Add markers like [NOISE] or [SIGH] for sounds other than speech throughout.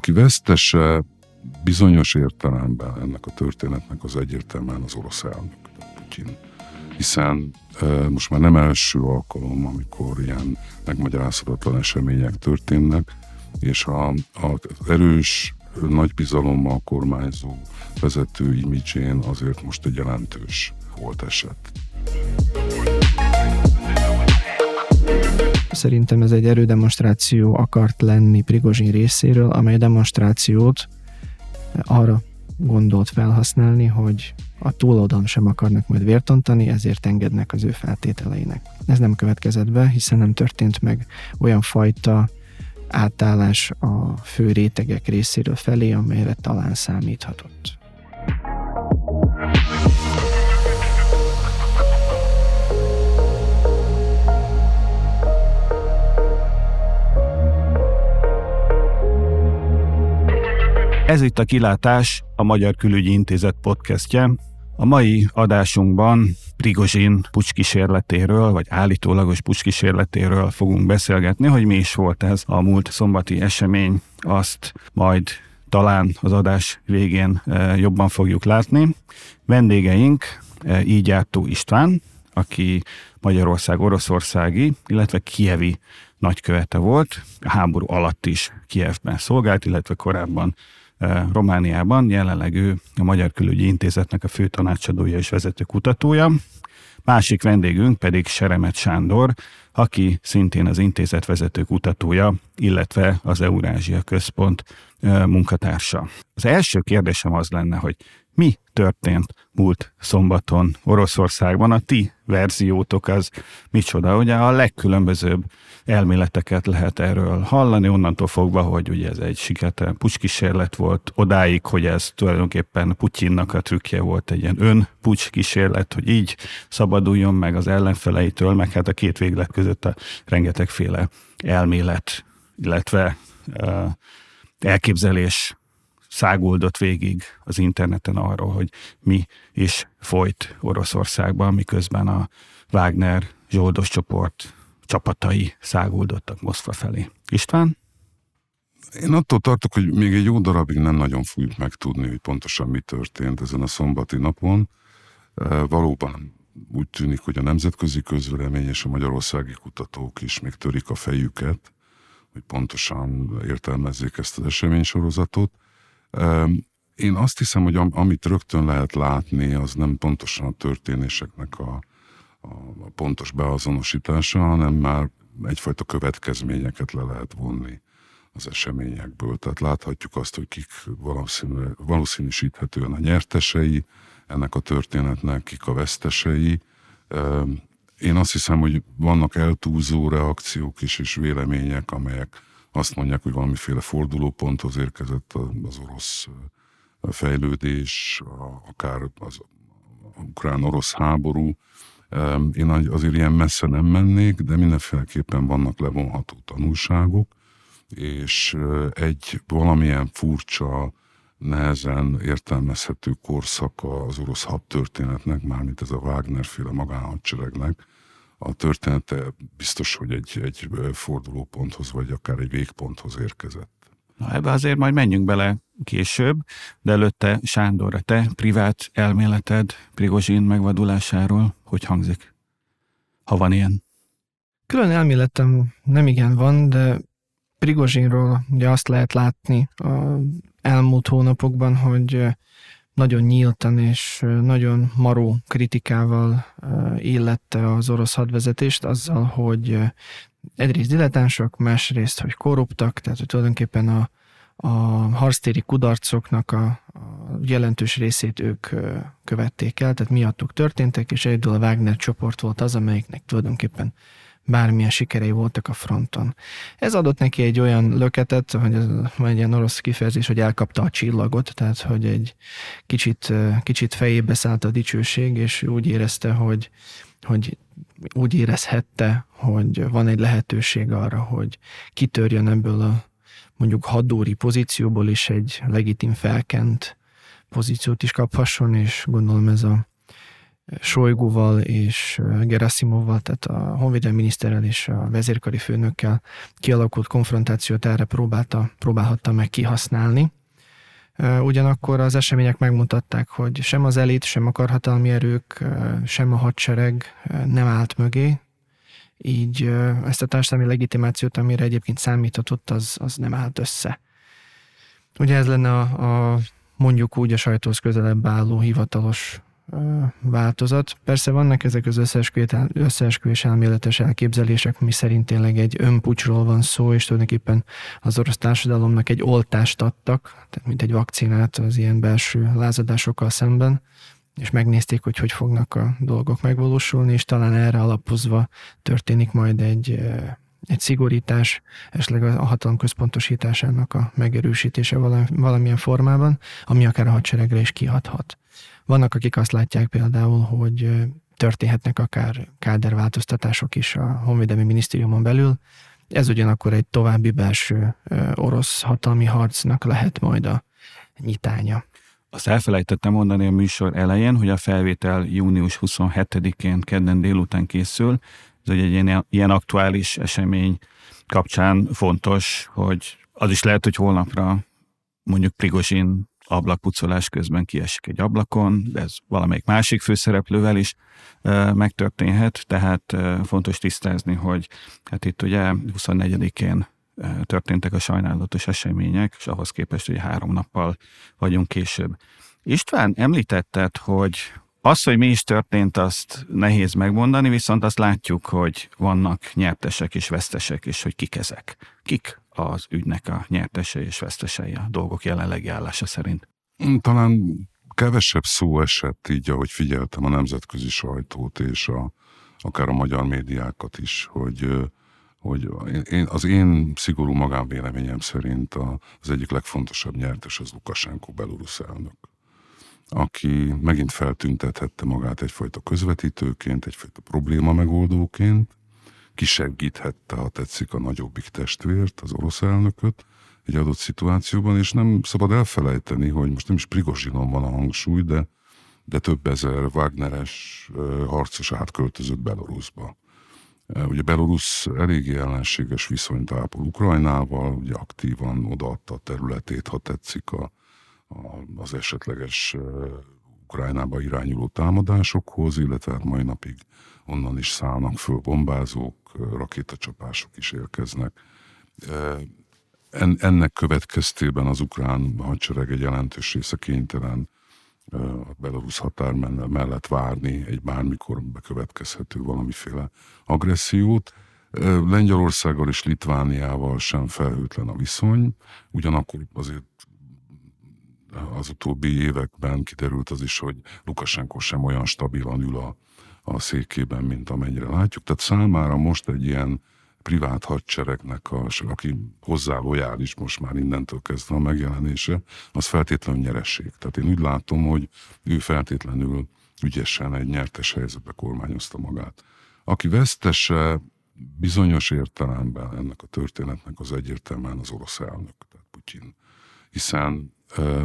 aki vesztese bizonyos értelemben ennek a történetnek az egyértelműen az orosz elnök, Putyin. Hiszen most már nem első alkalom, amikor ilyen megmagyarázhatatlan események történnek, és a, a erős, nagy bizalommal kormányzó vezető imidzsén azért most egy jelentős volt eset. Szerintem ez egy erődemonstráció akart lenni Prigozsin részéről, amely demonstrációt arra gondolt felhasználni, hogy a túloldalon sem akarnak majd vértontani, ezért engednek az ő feltételeinek. Ez nem következett be, hiszen nem történt meg olyan fajta átállás a fő rétegek részéről felé, amelyre talán számíthatott. Ez itt a Kilátás, a Magyar Külügyi Intézet podcastje. A mai adásunkban Prigozsin pucskísérletéről, vagy állítólagos pucskísérletéről fogunk beszélgetni, hogy mi is volt ez a múlt szombati esemény, azt majd talán az adás végén e, jobban fogjuk látni. Vendégeink e, így Jártó István, aki Magyarország oroszországi, illetve kievi nagykövete volt, a háború alatt is Kievben szolgált, illetve korábban Romániában, jelenleg ő a Magyar Külügyi Intézetnek a fő tanácsadója és vezető kutatója. Másik vendégünk pedig Seremet Sándor, aki szintén az intézet vezető kutatója, illetve az Eurázsia Központ munkatársa. Az első kérdésem az lenne, hogy mi történt múlt szombaton Oroszországban? A ti verziótok az micsoda? Ugye a legkülönbözőbb elméleteket lehet erről hallani, onnantól fogva, hogy ugye ez egy sikertelen pucskísérlet volt, odáig, hogy ez tulajdonképpen Putyinnak a trükkje volt, egy ilyen ön kísérlet, hogy így szabaduljon meg az ellenfeleitől, meg hát a két véglet között a rengetegféle elmélet, illetve elképzelés száguldott végig az interneten arról, hogy mi is folyt Oroszországban, miközben a Wagner zsoldos csoport csapatai száguldottak Moszkva felé. István? Én attól tartok, hogy még egy jó darabig nem nagyon fogjuk megtudni, hogy pontosan mi történt ezen a szombati napon. Valóban úgy tűnik, hogy a nemzetközi közvélemény és a magyarországi kutatók is még törik a fejüket, hogy pontosan értelmezzék ezt az eseménysorozatot. Én azt hiszem, hogy amit rögtön lehet látni, az nem pontosan a történéseknek a a pontos beazonosítása, hanem már egyfajta következményeket le lehet vonni az eseményekből. Tehát láthatjuk azt, hogy kik valószínű, valószínűsíthetően a nyertesei ennek a történetnek, kik a vesztesei. Én azt hiszem, hogy vannak eltúzó reakciók is és vélemények, amelyek azt mondják, hogy valamiféle fordulóponthoz érkezett az orosz fejlődés, akár az ukrán-orosz háború, én azért ilyen messze nem mennék, de mindenféleképpen vannak levonható tanulságok, és egy valamilyen furcsa, nehezen értelmezhető korszaka az orosz hadtörténetnek, mármint ez a Wagner-féle magánhadseregnek, a története biztos, hogy egy, egy fordulóponthoz, vagy akár egy végponthoz érkezett. Na ebbe azért majd menjünk bele később, de előtte Sándor, a te privát elméleted Prigozsin megvadulásáról, hogy hangzik? Ha van ilyen. Külön elméletem nem igen van, de Prigozsinról ugye azt lehet látni a elmúlt hónapokban, hogy nagyon nyíltan és nagyon maró kritikával illette az orosz hadvezetést azzal, hogy egyrészt diletánsak, másrészt, hogy korruptak, tehát hogy tulajdonképpen a, a harctéri kudarcoknak a, a jelentős részét ők követték el, tehát miattuk történtek, és egyedül a Wagner csoport volt az, amelyiknek tulajdonképpen bármilyen sikerei voltak a fronton. Ez adott neki egy olyan löketet, hogy ez egy ilyen orosz kifejezés, hogy elkapta a csillagot, tehát hogy egy kicsit, kicsit fejébe szállt a dicsőség, és úgy érezte, hogy, hogy úgy érezhette, hogy van egy lehetőség arra, hogy kitörjön ebből a mondjuk hadóri pozícióból is egy legitim felkent pozíciót is kaphasson, és gondolom ez a Solygóval és Gerasimovval, tehát a honvédelmi miniszterrel és a vezérkari főnökkel kialakult konfrontációt erre próbálta, próbálhatta meg kihasználni. Ugyanakkor az események megmutatták, hogy sem az elit, sem a karhatalmi erők, sem a hadsereg nem állt mögé, így ezt a társadalmi legitimációt, amire egyébként számíthatott, az, az nem állt össze. Ugye ez lenne a, a mondjuk úgy a sajtóhoz közelebb álló hivatalos változat. Persze vannak ezek az összeesküvés elméletes elképzelések, mi szerint tényleg egy önpucsról van szó, és tulajdonképpen az orosz társadalomnak egy oltást adtak, tehát mint egy vakcinát az ilyen belső lázadásokkal szemben, és megnézték, hogy hogy fognak a dolgok megvalósulni, és talán erre alapozva történik majd egy, egy szigorítás, esetleg a hatalom központosításának a megerősítése valamilyen formában, ami akár a hadseregre is kihathat. Vannak, akik azt látják például, hogy történhetnek akár káderváltoztatások is a Honvédelmi Minisztériumon belül. Ez ugyanakkor egy további belső orosz hatalmi harcnak lehet majd a nyitánya. Azt elfelejtettem mondani a műsor elején, hogy a felvétel június 27-én kedden délután készül. Ez egy ilyen, ilyen aktuális esemény kapcsán fontos, hogy az is lehet, hogy holnapra mondjuk Prigozsin ablakpucolás közben kiesik egy ablakon, de ez valamelyik másik főszereplővel is e, megtörténhet, tehát e, fontos tisztázni, hogy hát itt ugye 24-én történtek a sajnálatos események, és ahhoz képest, hogy három nappal vagyunk később. István, említetted, hogy az, hogy mi is történt, azt nehéz megmondani, viszont azt látjuk, hogy vannak nyertesek és vesztesek, és hogy kik ezek. Kik az ügynek a nyertese és vesztesei a dolgok jelenlegi állása szerint? Talán kevesebb szó esett így, ahogy figyeltem a nemzetközi sajtót és a, akár a magyar médiákat is, hogy, hogy én, az én szigorú magánvéleményem szerint az egyik legfontosabb nyertes az Lukasenko belorusz elnök aki megint feltüntethette magát egyfajta közvetítőként, egyfajta probléma megoldóként, kisegíthette, ha tetszik, a nagyobbik testvért, az orosz elnököt egy adott szituációban, és nem szabad elfelejteni, hogy most nem is Prigozsinon van a hangsúly, de, de több ezer Wagneres harcos átköltözött Belarusba. Ugye Belarus eléggé ellenséges viszonyt ápol Ukrajnával, ugye aktívan odaadta a területét, ha tetszik, a, a, az esetleges Ukrajnába irányuló támadásokhoz, illetve hát mai napig onnan is szállnak föl bombázók, rakétacsapások is érkeznek. ennek következtében az ukrán hadsereg egy jelentős része kénytelen a Belarus határ mellett várni egy bármikor bekövetkezhető valamiféle agressziót. Lengyelországgal és Litvániával sem felhőtlen a viszony, ugyanakkor azért az utóbbi években kiderült az is, hogy Lukasenko sem olyan stabilan ül a, a székében, mint amennyire látjuk. Tehát számára most egy ilyen privát hadseregnek, a, aki hozzá lojális most már innentől kezdve a megjelenése, az feltétlenül nyeresség. Tehát én úgy látom, hogy ő feltétlenül ügyesen egy nyertes helyzetbe kormányozta magát. Aki vesztese bizonyos értelemben ennek a történetnek az egyértelműen az orosz elnök, tehát Putyin. Hiszen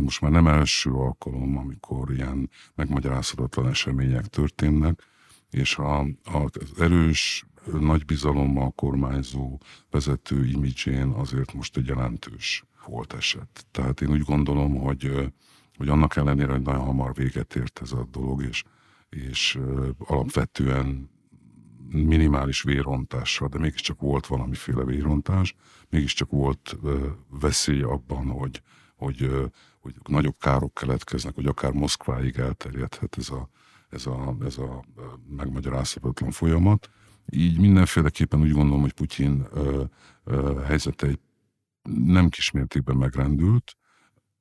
most már nem első alkalom, amikor ilyen megmagyarázhatatlan események történnek, és a, a, az erős nagy bizalommal kormányzó vezető imidzsén azért most egy jelentős volt eset. Tehát én úgy gondolom, hogy, hogy annak ellenére, hogy nagyon hamar véget ért ez a dolog, és, és alapvetően minimális vérontással, de mégiscsak volt valamiféle vérontás, mégiscsak volt veszély abban, hogy, hogy, hogy nagyobb károk keletkeznek, hogy akár Moszkváig elterjedhet ez a, ez a, ez a megmagyarázhatatlan folyamat. Így mindenféleképpen úgy gondolom, hogy Putyin ö, ö, helyzete egy nem kismértékben megrendült.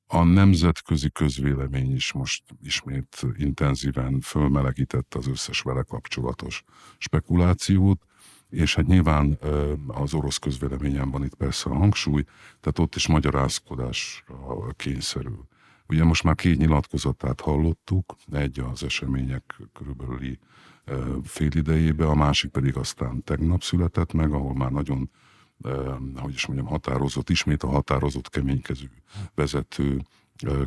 A nemzetközi közvélemény is most ismét intenzíven fölmelegítette az összes vele kapcsolatos spekulációt, és hát nyilván az orosz közvéleményen van itt persze a hangsúly, tehát ott is magyarázkodásra kényszerül. Ugye most már két nyilatkozatát hallottuk, egy az események körülbelüli fél idejébe, a másik pedig aztán tegnap született meg, ahol már nagyon, hogy is mondjam, határozott, ismét a határozott keménykező vezető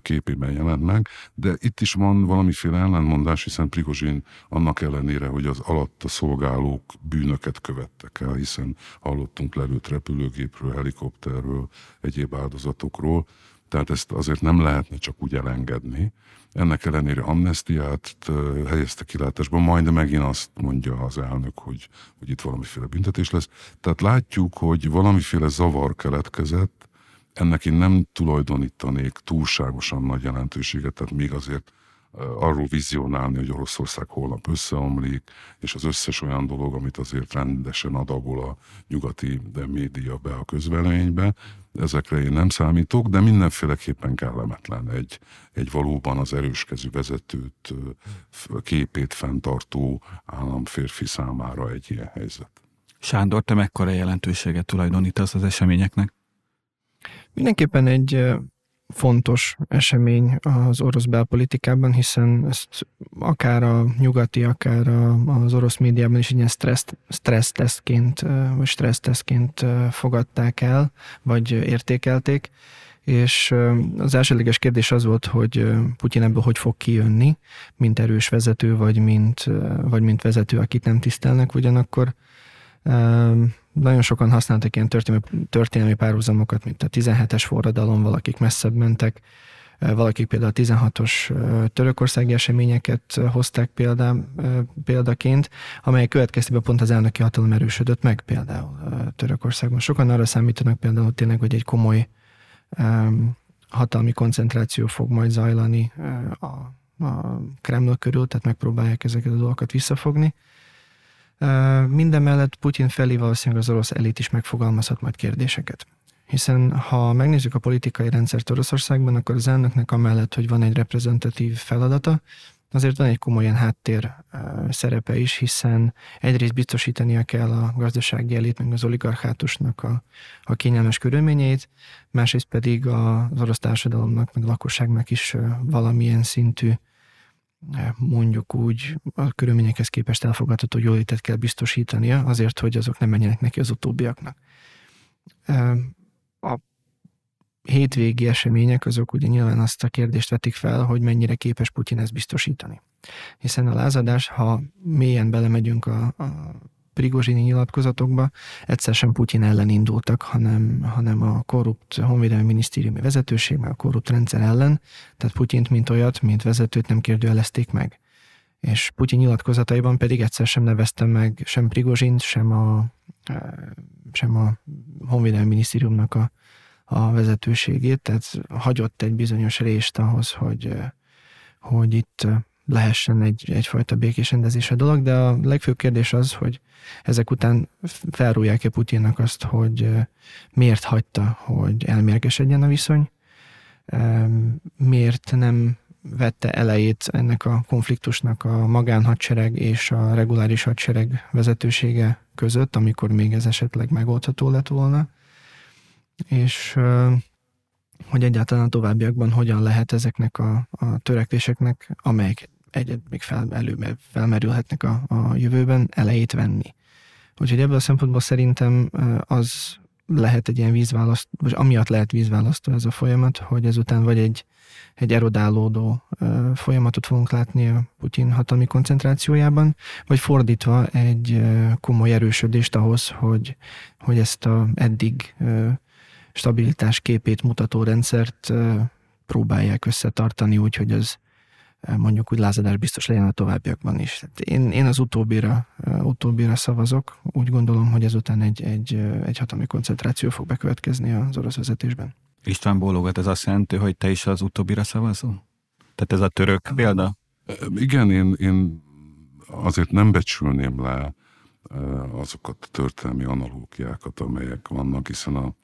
képében jelent meg, de itt is van valamiféle ellenmondás, hiszen Prigozsin annak ellenére, hogy az alatta szolgálók bűnöket követtek el, hiszen hallottunk lelőtt repülőgépről, helikopterről, egyéb áldozatokról, tehát ezt azért nem lehetne csak úgy elengedni. Ennek ellenére amnestiát helyezte kilátásba, majd megint azt mondja az elnök, hogy, hogy itt valamiféle büntetés lesz. Tehát látjuk, hogy valamiféle zavar keletkezett, ennek én nem tulajdonítanék túlságosan nagy jelentőséget, tehát még azért arról vizionálni, hogy Oroszország holnap összeomlik, és az összes olyan dolog, amit azért rendesen adagol a nyugati média be a közvelénybe, ezekre én nem számítok, de mindenféleképpen kellemetlen egy, egy valóban az erőskezű vezetőt képét fenntartó államférfi számára egy ilyen helyzet. Sándor, te mekkora jelentőséget tulajdonítasz az eseményeknek? Mindenképpen egy fontos esemény az orosz belpolitikában, hiszen ezt akár a nyugati, akár az orosz médiában is ilyen stressz, stressz tesztként, vagy stressz tesztként fogadták el, vagy értékelték, és az elsődleges kérdés az volt, hogy Putyin ebből hogy fog kijönni, mint erős vezető, vagy mint, vagy mint vezető, akit nem tisztelnek, ugyanakkor nagyon sokan használtak ilyen történelmi, történelmi párhuzamokat, mint a 17-es forradalom, valakik messzebb mentek, valakik például a 16-os törökországi eseményeket hozták példá, példaként, amelyek következtében pont az elnöki hatalom erősödött meg például Törökországban. Sokan arra számítanak például tényleg, hogy egy komoly hatalmi koncentráció fog majd zajlani a, a Kreml körül, tehát megpróbálják ezeket a dolgokat visszafogni. Minden mellett Putyin felé valószínűleg az orosz elit is megfogalmazhat majd kérdéseket. Hiszen ha megnézzük a politikai rendszert Oroszországban, akkor az elnöknek amellett, hogy van egy reprezentatív feladata, azért van egy komolyan háttér szerepe is, hiszen egyrészt biztosítania kell a gazdasági elit, meg az oligarchátusnak a, a kényelmes körülményeit, másrészt pedig az orosz társadalomnak, meg a lakosságnak is valamilyen szintű mondjuk úgy a körülményekhez képest elfogadható jólétet kell biztosítania, azért, hogy azok nem menjenek neki az utóbbiaknak. A hétvégi események azok ugye nyilván azt a kérdést vetik fel, hogy mennyire képes Putyin ezt biztosítani. Hiszen a lázadás, ha mélyen belemegyünk a, a prigozsini nyilatkozatokba egyszer sem Putyin ellen indultak, hanem, hanem a korrupt honvédelmi minisztériumi vezetőség, meg a korrupt rendszer ellen, tehát Putyint, mint olyat, mint vezetőt nem kérdőjelezték meg. És Putyin nyilatkozataiban pedig egyszer sem neveztem meg sem Prigozsint, sem a, sem a honvédelmi minisztériumnak a, a vezetőségét, tehát hagyott egy bizonyos részt ahhoz, hogy, hogy itt lehessen egy, egyfajta békés rendezés a dolog, de a legfőbb kérdés az, hogy ezek után felrúlják-e Putyinnak azt, hogy miért hagyta, hogy elmérgesedjen a viszony, miért nem vette elejét ennek a konfliktusnak a magánhadsereg és a reguláris hadsereg vezetősége között, amikor még ez esetleg megoldható lett volna, és hogy egyáltalán továbbiakban hogyan lehet ezeknek a, a törekvéseknek, amelyek egyet még fel, elő, felmerülhetnek a, a jövőben, elejét venni. Úgyhogy ebből a szempontból szerintem az lehet egy ilyen vízválaszt, vagy amiatt lehet vízválasztó ez a folyamat, hogy ezután vagy egy, egy erodálódó folyamatot fogunk látni a Putyin hatalmi koncentrációjában, vagy fordítva egy komoly erősödést ahhoz, hogy, hogy ezt a eddig stabilitás képét mutató rendszert próbálják összetartani úgy, hogy az mondjuk úgy lázadás biztos legyen a továbbiakban is. Én, én az utóbbira, utóbbira szavazok. Úgy gondolom, hogy ezután egy, egy, egy hatalmi koncentráció fog bekövetkezni az orosz vezetésben. István bólogat, ez azt jelenti, hogy te is az utóbbira szavazol? Tehát ez a török példa? Igen, én, én azért nem becsülném le azokat a történelmi analógiákat, amelyek vannak, hiszen a,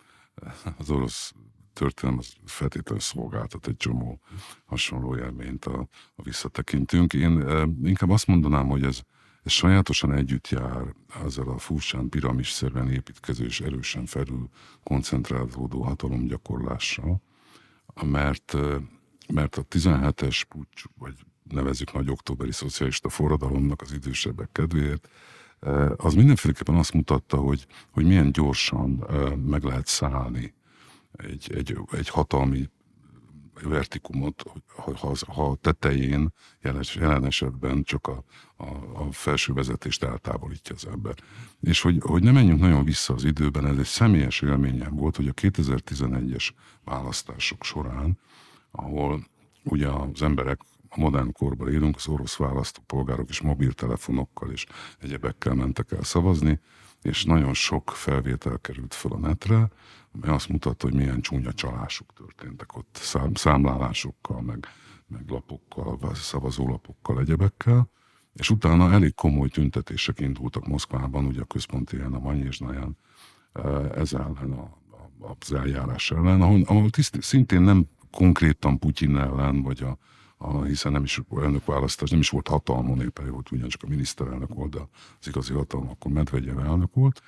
az orosz történelem az feltétlenül szolgáltat egy csomó hasonló élményt, a, a visszatekintünk. Én e, inkább azt mondanám, hogy ez, ez sajátosan együtt jár ezzel a furcsán piramisszerűen építkező és erősen felül koncentrálódó hatalomgyakorlással, mert, mert a 17-es pucs, vagy nevezzük nagy októberi szocialista forradalomnak az idősebbek kedvéért, az mindenféleképpen azt mutatta, hogy, hogy milyen gyorsan meg lehet szállni egy, egy, egy hatalmi vertikumot, ha, ha, a tetején jelen esetben csak a, a, a felső vezetést eltávolítja az ember. És hogy, hogy ne menjünk nagyon vissza az időben, ez egy személyes élményem volt, hogy a 2011-es választások során, ahol ugye az emberek a modern korban élünk, az orosz választópolgárok is mobiltelefonokkal és egyebekkel mentek el szavazni, és nagyon sok felvétel került fel a netre, amely azt mutatta, hogy milyen csúnya csalások történtek ott szám, számlálásokkal, meg, meg lapokkal, szavazólapokkal, egyebekkel, és utána elég komoly tüntetések indultak Moszkvában, ugye a központi helyen, a Manyézsnáján, eh, ez ellen a, a, az eljárás ellen, ahol, ahol tiszt, szintén nem konkrétan Putyin ellen, vagy a, hiszen nem is elnökválasztás, nem is volt hatalmon, éppen volt ugyancsak a miniszterelnök volt, de az igazi hatalom akkor Medvegyev elnök volt.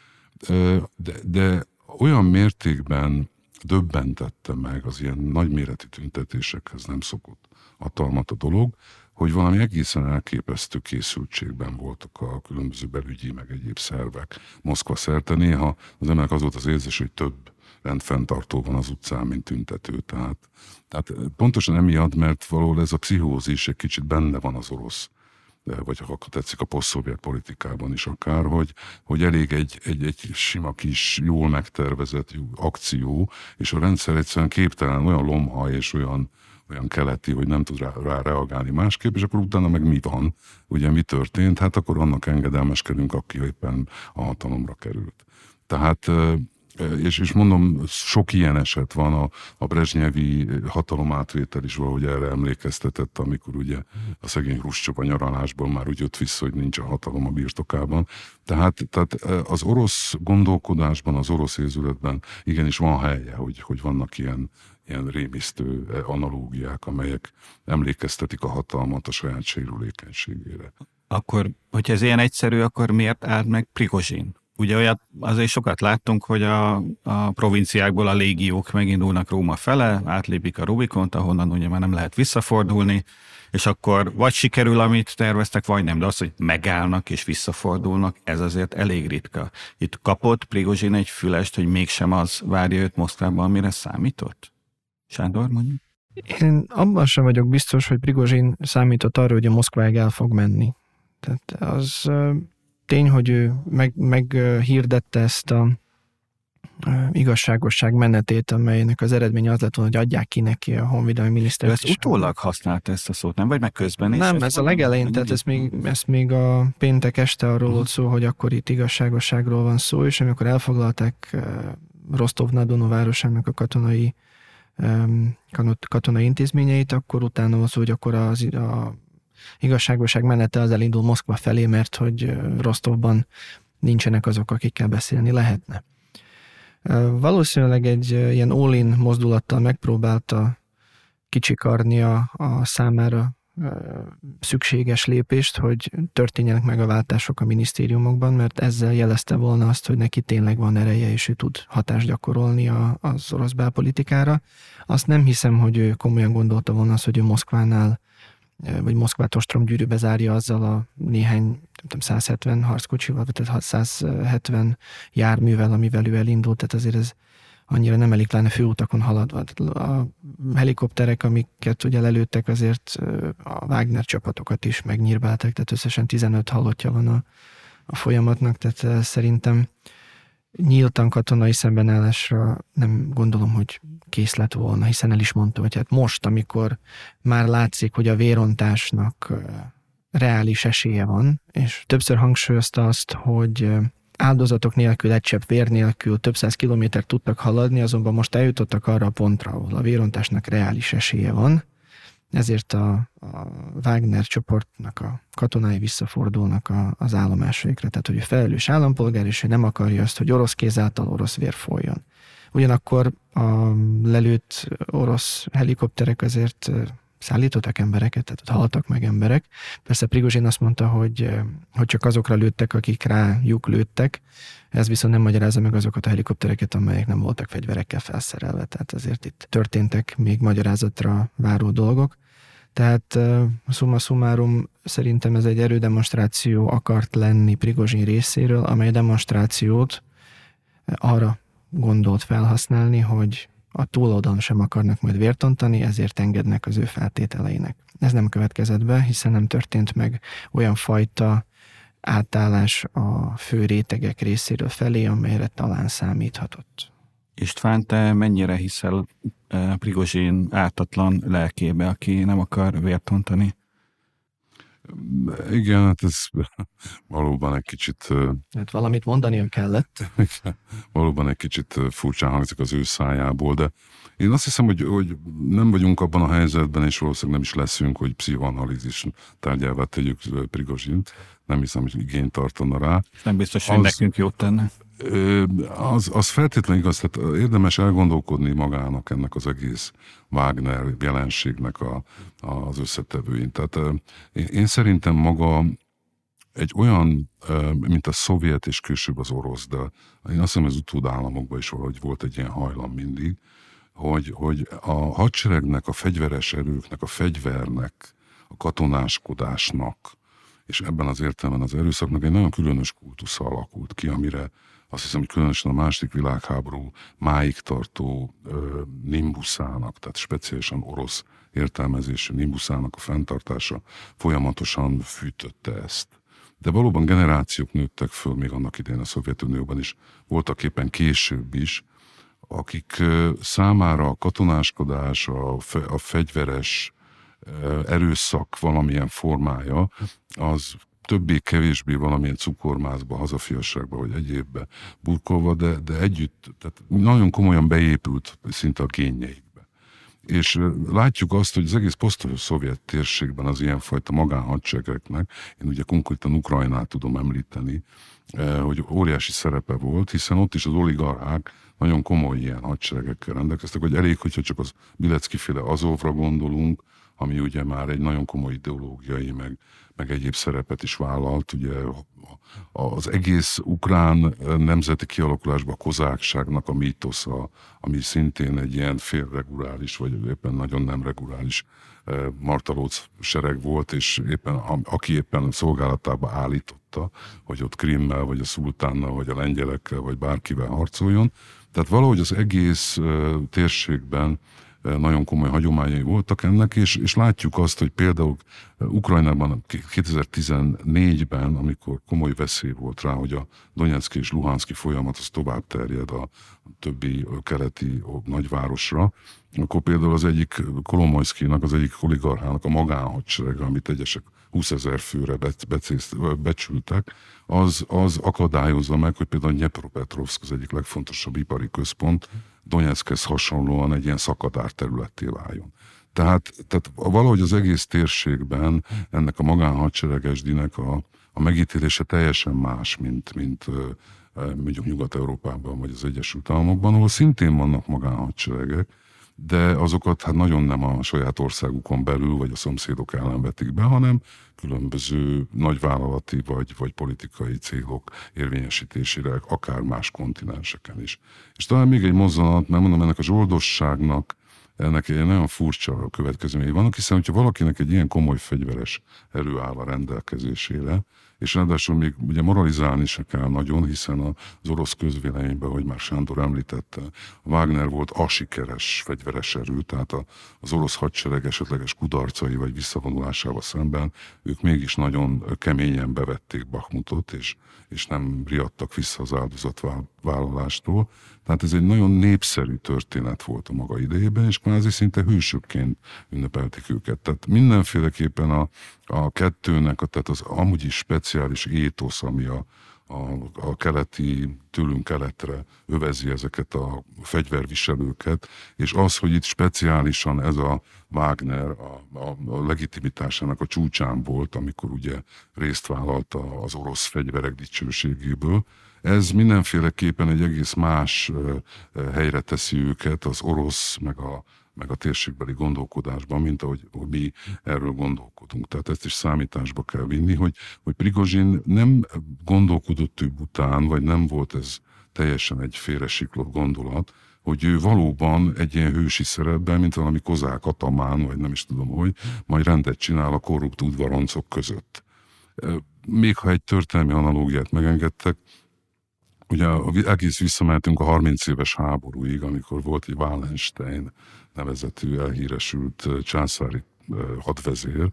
De, de olyan mértékben döbbentette meg az ilyen nagyméretű tüntetésekhez nem szokott hatalmat a dolog, hogy valami egészen elképesztő készültségben voltak a különböző belügyi, meg egyéb szervek Moszkva szerte. Néha az emberek az volt az érzés, hogy több rendfenntartó van az utcán, mint tüntető. Tehát, tehát pontosan emiatt, mert valahol ez a pszichózis egy kicsit benne van az orosz vagy ha tetszik a posztszovjet politikában is akár, hogy, hogy elég egy, egy, egy sima kis, jól megtervezett akció, és a rendszer egyszerűen képtelen, olyan lomha és olyan, olyan keleti, hogy nem tud rá, rá reagálni másképp, és akkor utána meg mi van, ugye mi történt, hát akkor annak engedelmeskedünk, aki éppen a hatalomra került. Tehát és, és mondom, sok ilyen eset van, a, a Brezsnyevi hatalomátvétel is valahogy erre emlékeztetett, amikor ugye a szegény Hruscsov a nyaralásból már úgy jött vissza, hogy nincs a hatalom a birtokában. Tehát, tehát az orosz gondolkodásban, az orosz érzületben igenis van helye, hogy, hogy vannak ilyen, ilyen rémisztő analógiák, amelyek emlékeztetik a hatalmat a saját sérülékenységére. Akkor, hogyha ez ilyen egyszerű, akkor miért állt meg Prigozsin? Ugye olyat azért sokat láttunk, hogy a, a provinciákból a légiók megindulnak Róma fele, átlépik a Rubikont, ahonnan ugye már nem lehet visszafordulni, és akkor vagy sikerül, amit terveztek, vagy nem, de az, hogy megállnak és visszafordulnak, ez azért elég ritka. Itt kapott Prigozsin egy fülest, hogy mégsem az várja őt Moszkvában, amire számított? Sándor, mondjuk? Én abban sem vagyok biztos, hogy Prigozsin számított arra, hogy a Moszkváig el fog menni. Tehát az tény, hogy ő meg, meghirdette ezt a igazságosság menetét, amelynek az eredménye az lett volna, hogy adják ki neki a honvédelmi miniszter. Ezt utólag használta ezt a szót, nem? Vagy meg közben is? Nem, ez a legelején, tehát ez még, ez még a péntek este arról volt szó, hogy akkor itt igazságosságról van szó, és amikor elfoglalták Rostov-na-Donu városának a katonai katonai intézményeit, akkor utána szó, hogy akkor az, a igazságoság menete az elindul Moszkva felé, mert hogy Rostovban nincsenek azok, akikkel beszélni lehetne. Valószínűleg egy ilyen all-in mozdulattal megpróbálta kicsikarni a, a számára szükséges lépést, hogy történjenek meg a váltások a minisztériumokban, mert ezzel jelezte volna azt, hogy neki tényleg van ereje, és ő tud hatást gyakorolni a, az orosz belpolitikára. Azt nem hiszem, hogy ő komolyan gondolta volna azt, hogy ő Moszkvánál vagy Moszkvát ostromgyűrűbe zárja azzal a néhány, nem tudom, 170 harckocsival, tehát 670 járművel, amivel ő elindult, tehát azért ez annyira nem elég lenne főutakon haladva. A helikopterek, amiket ugye lelőttek, azért a Wagner csapatokat is megnyírbáltak, tehát összesen 15 halottja van a, a folyamatnak, tehát szerintem nyíltan katonai szembenállásra nem gondolom, hogy kész lett volna, hiszen el is mondta, hogy hát most, amikor már látszik, hogy a vérontásnak reális esélye van, és többször hangsúlyozta azt, hogy áldozatok nélkül, egy csepp vér nélkül több száz kilométert tudtak haladni, azonban most eljutottak arra a pontra, ahol a vérontásnak reális esélye van, ezért a, a Wagner csoportnak a katonái visszafordulnak a, az állomásaikra, tehát hogy a felelős állampolgár, és ő nem akarja azt, hogy orosz kéz által orosz vér folyjon. Ugyanakkor a lelőtt orosz helikopterek azért szállítottak embereket, tehát haltak meg emberek. Persze Prigozsin azt mondta, hogy, hogy csak azokra lőttek, akik rájuk lőttek, ez viszont nem magyarázza meg azokat a helikoptereket, amelyek nem voltak fegyverekkel felszerelve, tehát azért itt történtek még magyarázatra váró dolgok. Tehát summa summarum szerintem ez egy erődemonstráció akart lenni Prigozsin részéről, amely demonstrációt arra gondolt felhasználni, hogy a túloldalon sem akarnak majd vértontani, ezért engednek az ő feltételeinek. Ez nem következett be, hiszen nem történt meg olyan fajta átállás a fő rétegek részéről felé, amelyre talán számíthatott. István, te mennyire hiszel eh, Prigozsin ártatlan lelkébe, aki nem akar vértontani? Igen, hát ez [LAUGHS] valóban egy kicsit... Hát valamit mondani kellett. [LAUGHS] valóban egy kicsit furcsán hangzik az ő szájából, de én azt hiszem, hogy, hogy nem vagyunk abban a helyzetben, és valószínűleg nem is leszünk, hogy pszichoanalízis tárgyává tegyük Prigozsint. Nem hiszem, hogy igényt tartana rá. Nem biztos, hogy az, nekünk jót tenne. Az, az feltétlenül igaz, tehát érdemes elgondolkodni magának ennek az egész Wagner jelenségnek a, az összetevőin. Tehát én szerintem maga egy olyan, mint a szovjet és később az orosz, de én azt hiszem, az utódállamokban is valahogy volt egy ilyen hajlam mindig, hogy, hogy a hadseregnek, a fegyveres erőknek, a fegyvernek, a katonáskodásnak, és ebben az értelemben az erőszaknak egy nagyon különös kultusza alakult ki, amire azt hiszem, hogy különösen a második világháború máig tartó ö, nimbuszának, tehát speciálisan orosz értelmezésű nimbuszának a fenntartása folyamatosan fűtötte ezt. De valóban generációk nőttek föl még annak idején a Szovjetunióban is, voltak éppen később is, akik számára a katonáskodás, a, fe, a fegyveres erőszak valamilyen formája, az többé-kevésbé valamilyen cukormázba, hazafiasságba vagy egyébbe burkolva, de, de együtt, tehát nagyon komolyan beépült szinte a génjeikbe. És látjuk azt, hogy az egész posztszovjet térségben az ilyenfajta magánhadseregeknek, én ugye konkrétan Ukrajnát tudom említeni, hogy óriási szerepe volt, hiszen ott is az oligarchák nagyon komoly ilyen hadseregekkel rendelkeztek, hogy elég, hogyha csak az Bilecki féle Azovra gondolunk, ami ugye már egy nagyon komoly ideológiai, meg, meg egyéb szerepet is vállalt. Ugye az egész ukrán nemzeti kialakulásban a kozákságnak a mítosza, ami szintén egy ilyen félreguláris, vagy éppen nagyon nem reguláris martalóc sereg volt, és éppen, aki éppen szolgálatába állította, hogy ott Krimmel, vagy a szultánnal, vagy a lengyelekkel, vagy bárkivel harcoljon. Tehát valahogy az egész térségben nagyon komoly hagyományai voltak ennek, és, és látjuk azt, hogy például Ukrajnában 2014-ben, amikor komoly veszély volt rá, hogy a Donetszki és Luhanszki folyamat az tovább terjed a többi keleti nagyvárosra, akkor például az egyik Kolomojszkinak, az egyik oligarchának a magánhadserege, amit egyesek 20 ezer főre becsültek, az, az akadályozza meg, hogy például Nyepropetrovsk az egyik legfontosabb ipari központ, Donetskhez hasonlóan egy ilyen szakadár területté váljon. Tehát, tehát valahogy az egész térségben ennek a magánhadseregesdinek a, a megítélése teljesen más, mint, mint mondjuk Nyugat-Európában vagy az Egyesült Államokban, ahol szintén vannak magánhadseregek, de azokat hát nagyon nem a saját országukon belül, vagy a szomszédok ellen vetik be, hanem különböző nagyvállalati vagy, vagy politikai célok érvényesítésére, akár más kontinenseken is. És talán még egy mozzanat, mert mondom, ennek a zsoldosságnak ennek egy nagyon furcsa következményei vannak, hiszen hogyha valakinek egy ilyen komoly fegyveres erő áll a rendelkezésére, és ráadásul még ugye moralizálni se kell nagyon, hiszen az orosz közvéleményben, hogy már Sándor említette, Wagner volt a sikeres fegyveres erő, tehát az orosz hadsereg esetleges kudarcai vagy visszavonulásával szemben ők mégis nagyon keményen bevették Bakhmutot, és, és nem riadtak vissza az áldozatvállalástól. Tehát ez egy nagyon népszerű történet volt a maga idejében, és kvázi szinte hősökként ünnepelték őket. Tehát mindenféleképpen a, a kettőnek, tehát az amúgy is speciális étosz, ami a, a, a keleti, tőlünk keletre övezi ezeket a fegyverviselőket, és az, hogy itt speciálisan ez a Wagner a, a, a legitimitásának a csúcsán volt, amikor ugye részt vállalta az orosz fegyverek dicsőségéből, ez mindenféleképpen egy egész más helyre teszi őket az orosz, meg a, meg a térségbeli gondolkodásban, mint ahogy mi erről gondolkodunk. Tehát ezt is számításba kell vinni, hogy, hogy Prigozsin nem gondolkodott ő után, vagy nem volt ez teljesen egy félresiklott gondolat, hogy ő valóban egy ilyen hősi szerepben, mint valami kozák atamán, vagy nem is tudom hogy, majd rendet csinál a korrupt udvaroncok között. Még ha egy történelmi analógiát megengedtek, ugye egész visszamentünk a 30 éves háborúig, amikor volt egy Wallenstein nevezetű elhíresült császári hadvezér,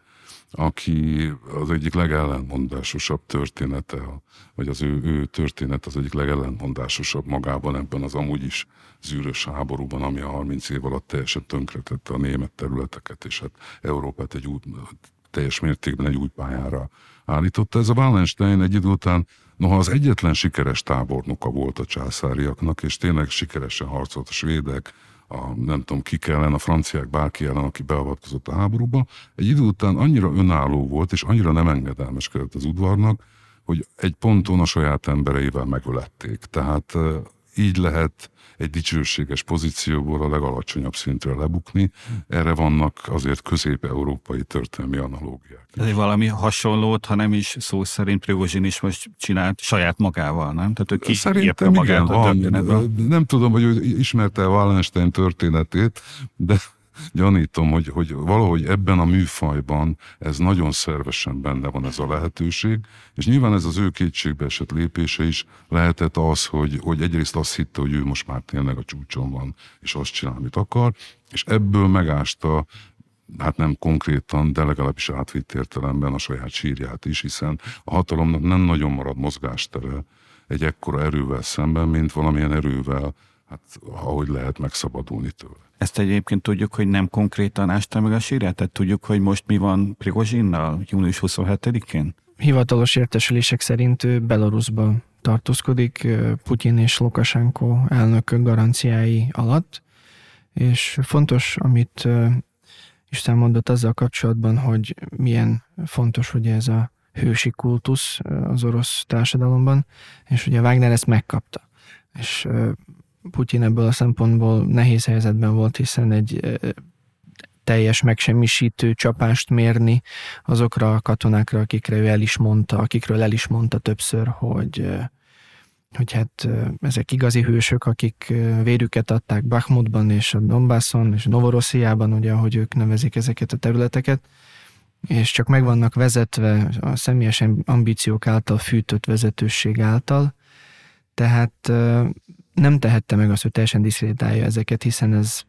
aki az egyik legellenmondásosabb története, vagy az ő, ő történet az egyik legellenmondásosabb magában ebben az amúgy is zűrös háborúban, ami a 30 év alatt teljesen tönkretette a német területeket, és hát Európát egy új, teljes mértékben egy új pályára állította. Ez a Wallenstein egy idő után Noha az egyetlen sikeres tábornoka volt a császáriaknak, és tényleg sikeresen harcolt a svédek, a, nem tudom kik ellen, a franciák bárki ellen, aki beavatkozott a háborúba, egy idő után annyira önálló volt, és annyira nem engedelmeskedett az udvarnak, hogy egy ponton a saját embereivel megölették. Tehát így lehet egy dicsőséges pozícióból a legalacsonyabb szintre lebukni. Erre vannak azért közép-európai történelmi analógiák. Ez valami hasonlót, ha nem is szó szerint Prigozsin is most csinált saját magával, nem? Tehát ő ki Szerintem magát igen, van. Nem tudom, hogy ő ismerte Wallenstein történetét, de gyanítom, hogy, hogy valahogy ebben a műfajban ez nagyon szervesen benne van ez a lehetőség, és nyilván ez az ő kétségbe esett lépése is lehetett az, hogy, hogy egyrészt azt hitte, hogy ő most már tényleg a csúcson van, és azt csinál, amit akar, és ebből megásta hát nem konkrétan, de legalábbis átvitt értelemben a saját sírját is, hiszen a hatalomnak nem nagyon marad mozgástere egy ekkora erővel szemben, mint valamilyen erővel, hát ahogy lehet megszabadulni tőle. Ezt egyébként tudjuk, hogy nem konkrétan ásta meg a sírját? Tehát tudjuk, hogy most mi van Prigozsinnal június 27-én? Hivatalos értesülések szerint ő Belarusban tartózkodik Putyin és Lukasenko elnökök garanciái alatt, és fontos, amit Isten mondott azzal kapcsolatban, hogy milyen fontos, hogy ez a hősi kultusz az orosz társadalomban, és ugye Wagner ezt megkapta. És Putyin ebből a szempontból nehéz helyzetben volt, hiszen egy teljes megsemmisítő csapást mérni azokra a katonákra, akikre ő el is mondta, akikről el is mondta többször, hogy, hogy hát ezek igazi hősök, akik vérüket adták Bakhmutban és a Donbasson és Novorossziában, ugye, ahogy ők nevezik ezeket a területeket, és csak meg vannak vezetve a személyes ambíciók által fűtött vezetőség által, tehát nem tehette meg azt, hogy teljesen diszkreditálja ezeket, hiszen ez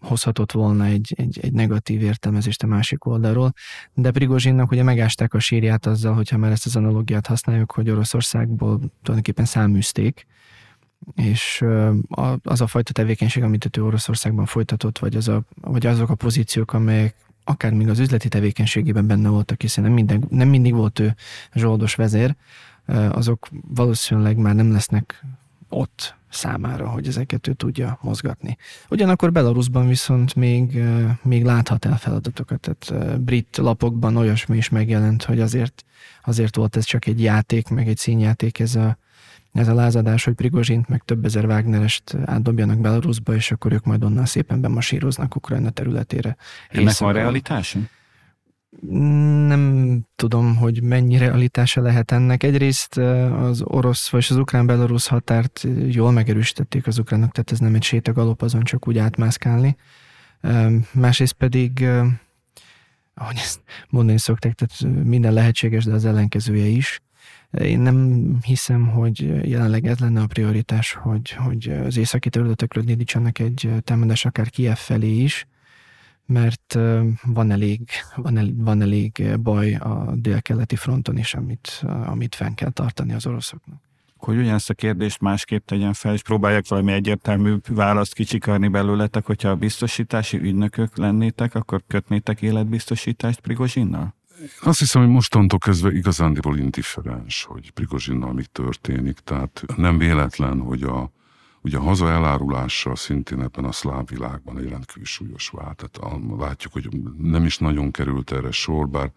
hozhatott volna egy, egy, egy negatív értelmezést a másik oldalról, de Prigozsinnak ugye megásták a sírját azzal, hogyha már ezt az analógiát használjuk, hogy Oroszországból tulajdonképpen száműzték, és az a fajta tevékenység, amit ő Oroszországban folytatott, vagy, az a, vagy azok a pozíciók, amelyek akár még az üzleti tevékenységében benne voltak, hiszen nem, minden, nem mindig volt ő zsoldos vezér, azok valószínűleg már nem lesznek ott számára, hogy ezeket ő tudja mozgatni. Ugyanakkor Belarusban viszont még, még láthat el feladatokat, tehát brit lapokban olyasmi is megjelent, hogy azért, azért volt ez csak egy játék, meg egy színjáték ez a, ez a lázadás, hogy Prigozsint meg több ezer Wagnerest átdobjanak Belarusba, és akkor ők majd onnan szépen bemasíroznak Ukrajna területére. Ennek van realitása? Nem tudom, hogy mennyi realitása lehet ennek. Egyrészt az orosz vagy az ukrán-belorusz határt jól megerősítették az ukránok, tehát ez nem egy sétagalop, azon csak úgy átmászkálni. Másrészt pedig, ahogy ezt mondani szokták, tehát minden lehetséges, de az ellenkezője is. Én nem hiszem, hogy jelenleg ez lenne a prioritás, hogy, hogy az északi területekről indítsanak egy támadás akár Kiev felé is, mert van elég, van, el, van elég baj a délkeleti fronton is, amit, amit fenn kell tartani az oroszoknak. Hogy ugyanezt a kérdést másképp tegyen fel, és próbálják valami egyértelmű választ kicsikarni belőletek, hogyha a biztosítási ügynökök lennétek, akkor kötnétek életbiztosítást Prigozsinnal? Azt hiszem, hogy mostantól kezdve igazándiból indifferens, hogy Prigozsinnal mi történik. Tehát nem véletlen, hogy a Ugye a haza elárulása szintén ebben a szláv világban egy rendkívül súlyos vált. Tehát látjuk, hogy nem is nagyon került erre sor, bár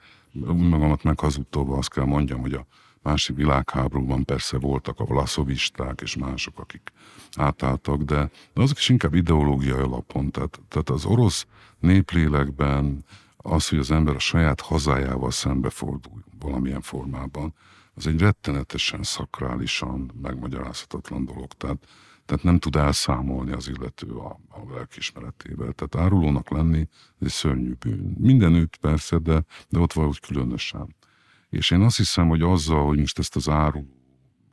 magamat meghazudtóva azt kell mondjam, hogy a másik világháborúban persze voltak a vlaszovisták és mások, akik átálltak, de, de azok is inkább ideológiai alapon. Tehát, tehát az orosz néplélekben az, hogy az ember a saját hazájával szembefordul valamilyen formában, az egy rettenetesen szakrálisan megmagyarázhatatlan dolog. Tehát tehát nem tud elszámolni az illető a, a lelkismeretével. Tehát árulónak lenni ez egy szörnyű bűn. Mindenütt persze, de, de ott valahogy különösen. És én azt hiszem, hogy azzal, hogy most ezt az áruló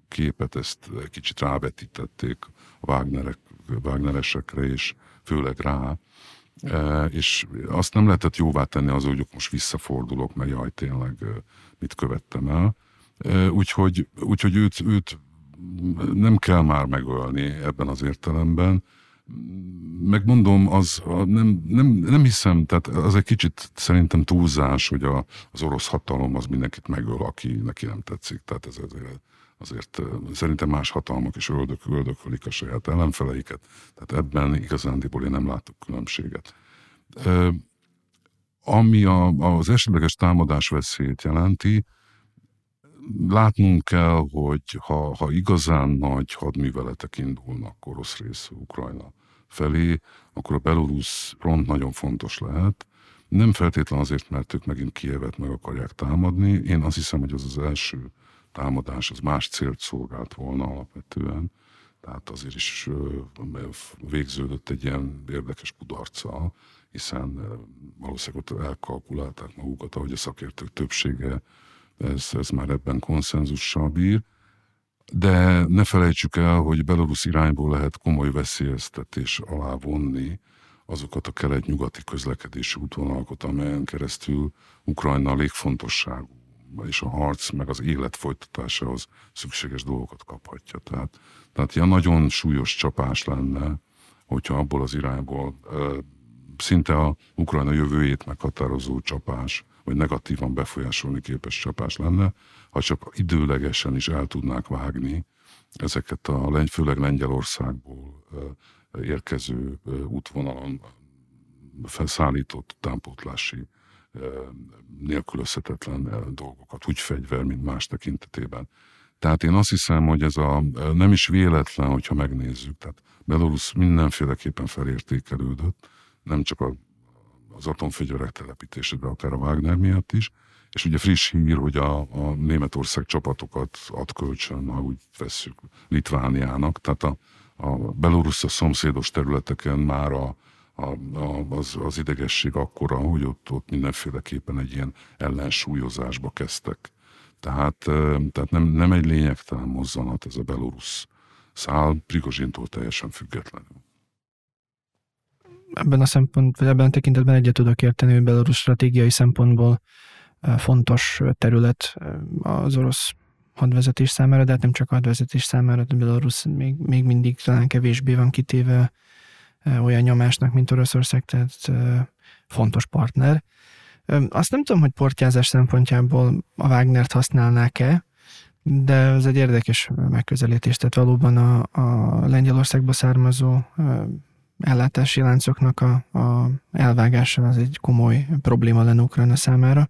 képet, ezt kicsit rávetítették a Wagnerek, Wagneresekre, és főleg rá, és azt nem lehetett jóvá tenni az, hogy most visszafordulok, mert jaj, tényleg mit követtem el. Úgyhogy, úgyhogy őt, őt nem kell már megölni ebben az értelemben. Megmondom, az nem, nem, nem hiszem, tehát az egy kicsit szerintem túlzás, hogy a, az orosz hatalom az mindenkit megöl, aki neki nem tetszik. Tehát ez, ez azért szerintem más hatalmak is öldök, öldökölik a saját ellenfeleiket, tehát ebben igazándiból én nem látok különbséget. Ami a, az esetleges támadás veszélyét jelenti, látnunk kell, hogy ha, ha igazán nagy hadműveletek indulnak orosz rész Ukrajna felé, akkor a belorusz front nagyon fontos lehet. Nem feltétlen azért, mert ők megint Kievet meg akarják támadni. Én azt hiszem, hogy az az első támadás az más célt szolgált volna alapvetően. Tehát azért is végződött egy ilyen érdekes kudarccal, hiszen valószínűleg ott elkalkulálták magukat, ahogy a szakértők többsége ez, ez már ebben konszenzussal bír. De ne felejtsük el, hogy Belarus irányból lehet komoly veszélyeztetés alá vonni azokat a kelet-nyugati közlekedési útvonalakat, amelyen keresztül Ukrajna a légfontosságú és a harc, meg az élet folytatásához szükséges dolgokat kaphatja. Tehát, tehát ilyen nagyon súlyos csapás lenne, hogyha abból az irányból szinte a Ukrajna jövőjét meghatározó csapás, vagy negatívan befolyásolni képes csapás lenne, ha csak időlegesen is el tudnák vágni ezeket a főleg Lengyelországból érkező útvonalon felszállított támpótlási nélkülözhetetlen dolgokat, úgy fegyver, mint más tekintetében. Tehát én azt hiszem, hogy ez a nem is véletlen, hogyha megnézzük. Tehát Belarus mindenféleképpen felértékelődött, nem csak a, az atomfegyverek telepítése, de akár a Wagner miatt is. És ugye friss hír, hogy a, a Németország csapatokat ad kölcsön, ha úgy vesszük, Litvániának. Tehát a, a Belarus a szomszédos területeken már a, a, a, az, az idegesség akkora, hogy ott, ott mindenféleképpen egy ilyen ellensúlyozásba kezdtek. Tehát, tehát nem, nem egy lényegtelen mozzanat ez a belorusz szál, Prigozsintól teljesen függetlenül ebben a szempont, vagy ebben a tekintetben egyet tudok érteni, hogy Belarus stratégiai szempontból fontos terület az orosz hadvezetés számára, de hát nem csak a hadvezetés számára, de Belarus még, még mindig talán kevésbé van kitéve olyan nyomásnak, mint Oroszország, tehát fontos partner. Azt nem tudom, hogy portyázás szempontjából a Wagnert használnák-e, de ez egy érdekes megközelítés, tehát valóban a, a Lengyelországba származó ellátási láncoknak a, a elvágása az egy komoly probléma lenne Ukrajna számára.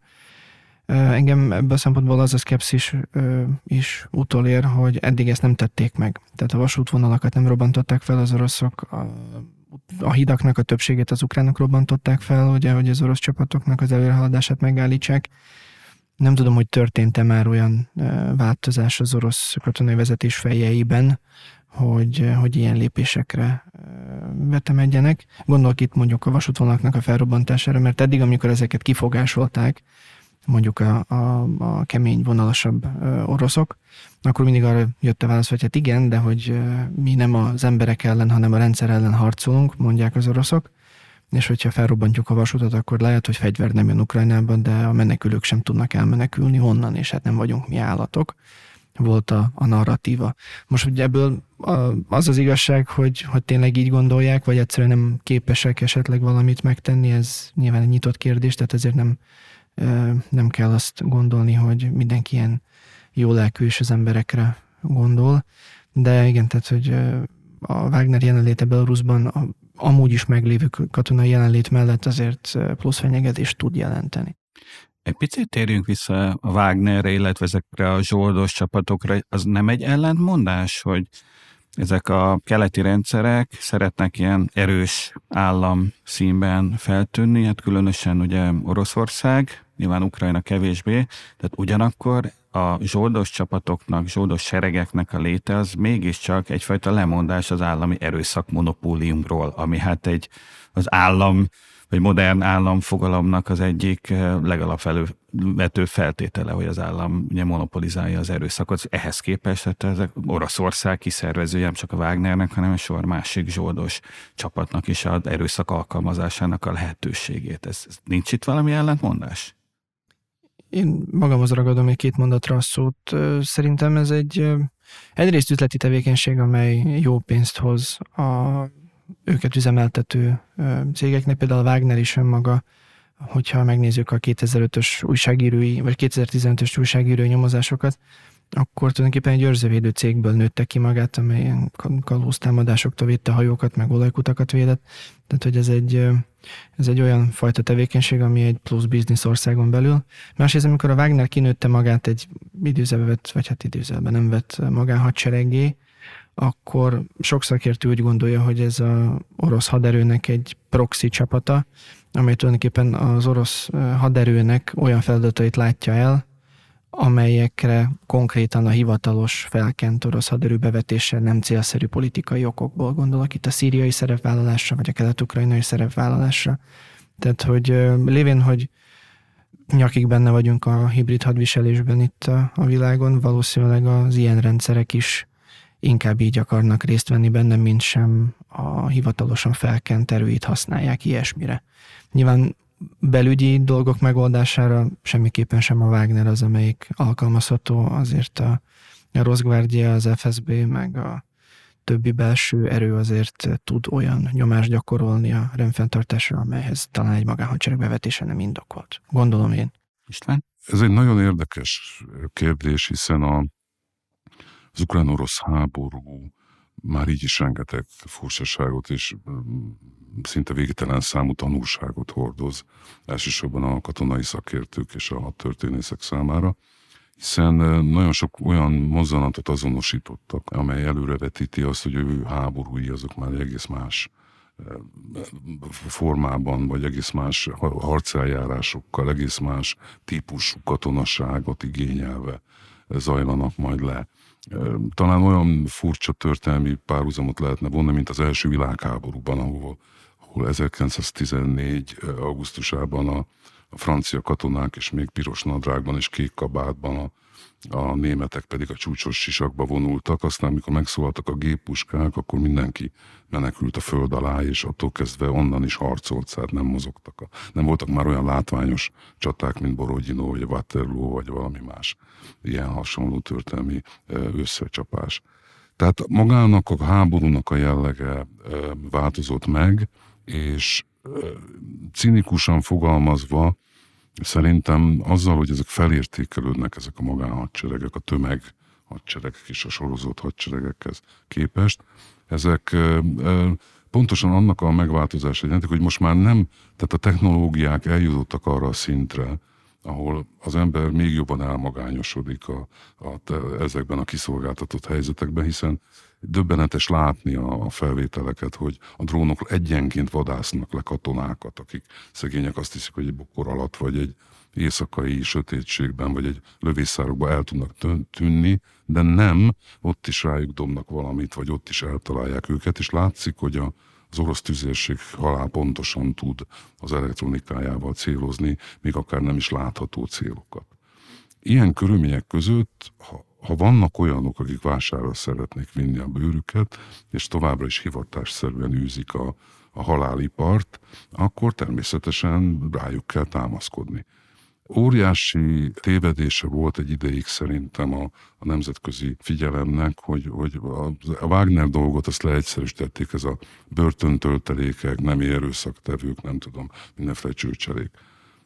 Engem ebből a szempontból az a szkepszis is utolér, hogy eddig ezt nem tették meg. Tehát a vasútvonalakat nem robbantották fel az oroszok, a, a hidaknak a többségét az ukránok robbantották fel, ugye, hogy az orosz csapatoknak az előrehaladását megállítsák. Nem tudom, hogy történt-e már olyan változás az orosz katonai vezetés fejeiben, hogy, hogy ilyen lépésekre vetemedjenek. Gondolok itt mondjuk a vasútvonalaknak a felrobbantására, mert eddig, amikor ezeket kifogásolták, mondjuk a, a, a kemény, vonalasabb oroszok, akkor mindig arra jött a válasz, hogy hát igen, de hogy mi nem az emberek ellen, hanem a rendszer ellen harcolunk, mondják az oroszok, és hogyha felrobbantjuk a vasutat, akkor lehet, hogy fegyver nem jön Ukrajnában, de a menekülők sem tudnak elmenekülni. Onnan, és hát nem vagyunk mi állatok volt a, a narratíva. Most ugye ebből az az igazság, hogy, hogy tényleg így gondolják, vagy egyszerűen nem képesek esetleg valamit megtenni, ez nyilván egy nyitott kérdés, tehát ezért nem, nem kell azt gondolni, hogy mindenki ilyen jó lelkű és az emberekre gondol. De igen, tehát, hogy a Wagner jelenléte Belarusban a, amúgy is meglévő katonai jelenlét mellett azért plusz fenyegetést tud jelenteni. Egy picit térjünk vissza a Wagnerre, illetve ezekre a zsoldos csapatokra. Az nem egy ellentmondás, hogy ezek a keleti rendszerek szeretnek ilyen erős állam színben feltűnni, hát különösen ugye Oroszország, nyilván Ukrajna kevésbé, tehát ugyanakkor a zsoldos csapatoknak, zsoldos seregeknek a léte az mégiscsak egyfajta lemondás az állami erőszak monopóliumról, ami hát egy az állam hogy modern államfogalomnak az egyik legalapvető feltétele, hogy az állam ugye monopolizálja az erőszakot. Ehhez képest hát ez Oroszország kiszervezője nem csak a Wagnernek, hanem a sor másik zsoldos csapatnak is az erőszak alkalmazásának a lehetőségét. Ez, ez nincs itt valami ellentmondás? Én magamhoz ragadom egy két mondatra a szót. Szerintem ez egy egyrészt üzleti tevékenység, amely jó pénzt hoz a őket üzemeltető cégeknek, például a Wagner is önmaga, hogyha megnézzük a 2005-ös újságírói, vagy 2015-ös újságírói nyomozásokat, akkor tulajdonképpen egy őrzővédő cégből nőtte ki magát, amely kalóztámadásoktól védte hajókat, meg olajkutakat védett. Tehát, hogy ez egy, ez egy olyan fajta tevékenység, ami egy plusz biznisz országon belül. Másrészt, amikor a Wagner kinőtte magát egy időzebe vett, vagy hát időzebe nem vett magánhadsereggé, akkor sok szakértő úgy gondolja, hogy ez az orosz haderőnek egy proxy csapata, amely tulajdonképpen az orosz haderőnek olyan feladatait látja el, amelyekre konkrétan a hivatalos felkent orosz haderő bevetése nem célszerű politikai okokból gondolok itt a szíriai szerepvállalásra, vagy a kelet-ukrajnai szerepvállalásra. Tehát, hogy lévén, hogy nyakig benne vagyunk a hibrid hadviselésben itt a, a világon, valószínűleg az ilyen rendszerek is inkább így akarnak részt venni benne, mint sem a hivatalosan felkent erőit használják ilyesmire. Nyilván belügyi dolgok megoldására semmiképpen sem a Wagner az, amelyik alkalmazható, azért a, a Rosgvárdia, az FSB, meg a többi belső erő azért tud olyan nyomást gyakorolni a rendfenntartásra, amelyhez talán egy magánhadsereg bevetése nem indokolt. Gondolom én. István? Ez egy nagyon érdekes kérdés, hiszen a, az ukrán-orosz háború már így is rengeteg furcsaságot és szinte végtelen számú tanulságot hordoz, elsősorban a katonai szakértők és a történészek számára, hiszen nagyon sok olyan mozzanatot azonosítottak, amely előrevetíti azt, hogy ő háborúi azok már egész más formában, vagy egész más harceljárásokkal, egész más típusú katonaságot igényelve zajlanak majd le. Talán olyan furcsa történelmi párhuzamot lehetne vonni, mint az első világháborúban, ahol, ahol 1914. augusztusában a, a francia katonák, és még piros nadrágban és kék kabátban a a németek pedig a csúcsos sisakba vonultak, aztán amikor megszólaltak a géppuskák, akkor mindenki menekült a föld alá, és attól kezdve onnan is harcolt, tehát nem mozogtak. A, nem voltak már olyan látványos csaták, mint Borodino, vagy Waterloo, vagy valami más ilyen hasonló történelmi összecsapás. Tehát magának a háborúnak a jellege változott meg, és cinikusan fogalmazva, Szerintem azzal, hogy ezek felértékelődnek, ezek a magánhadseregek, a tömeg hadseregek és a sorozott hadseregekhez képest, ezek pontosan annak a megváltozása jelentik, hogy most már nem, tehát a technológiák eljutottak arra a szintre, ahol az ember még jobban elmagányosodik a, a, ezekben a kiszolgáltatott helyzetekben, hiszen döbbenetes látni a, felvételeket, hogy a drónok egyenként vadásznak le katonákat, akik szegények azt hiszik, hogy egy bokor alatt, vagy egy éjszakai sötétségben, vagy egy lövészárokba el tudnak tűnni, de nem, ott is rájuk dobnak valamit, vagy ott is eltalálják őket, és látszik, hogy a, az orosz tüzérség halál pontosan tud az elektronikájával célozni, még akár nem is látható célokat. Ilyen körülmények között, ha, ha vannak olyanok, akik vásárra szeretnék vinni a bőrüket, és továbbra is hivatásszerűen űzik a, a halálipart, akkor természetesen rájuk kell támaszkodni. Óriási tévedése volt egy ideig szerintem a, a nemzetközi figyelemnek, hogy, hogy a Wagner dolgot azt leegyszerűsítették, ez a börtöntöltelékek, nem erőszaktevők, nem tudom, mindenféle csőcselék.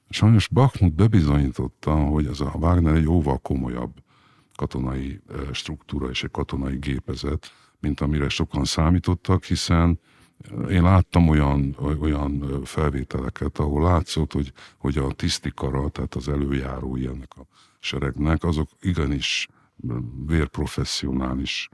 Sajnos Bakhmut bebizonyította, hogy ez a Wagner egy jóval komolyabb katonai struktúra és egy katonai gépezet, mint amire sokan számítottak, hiszen én láttam olyan, olyan felvételeket, ahol látszott, hogy, hogy a tisztikara, tehát az előjárói ennek a seregnek, azok igenis vérprofessionális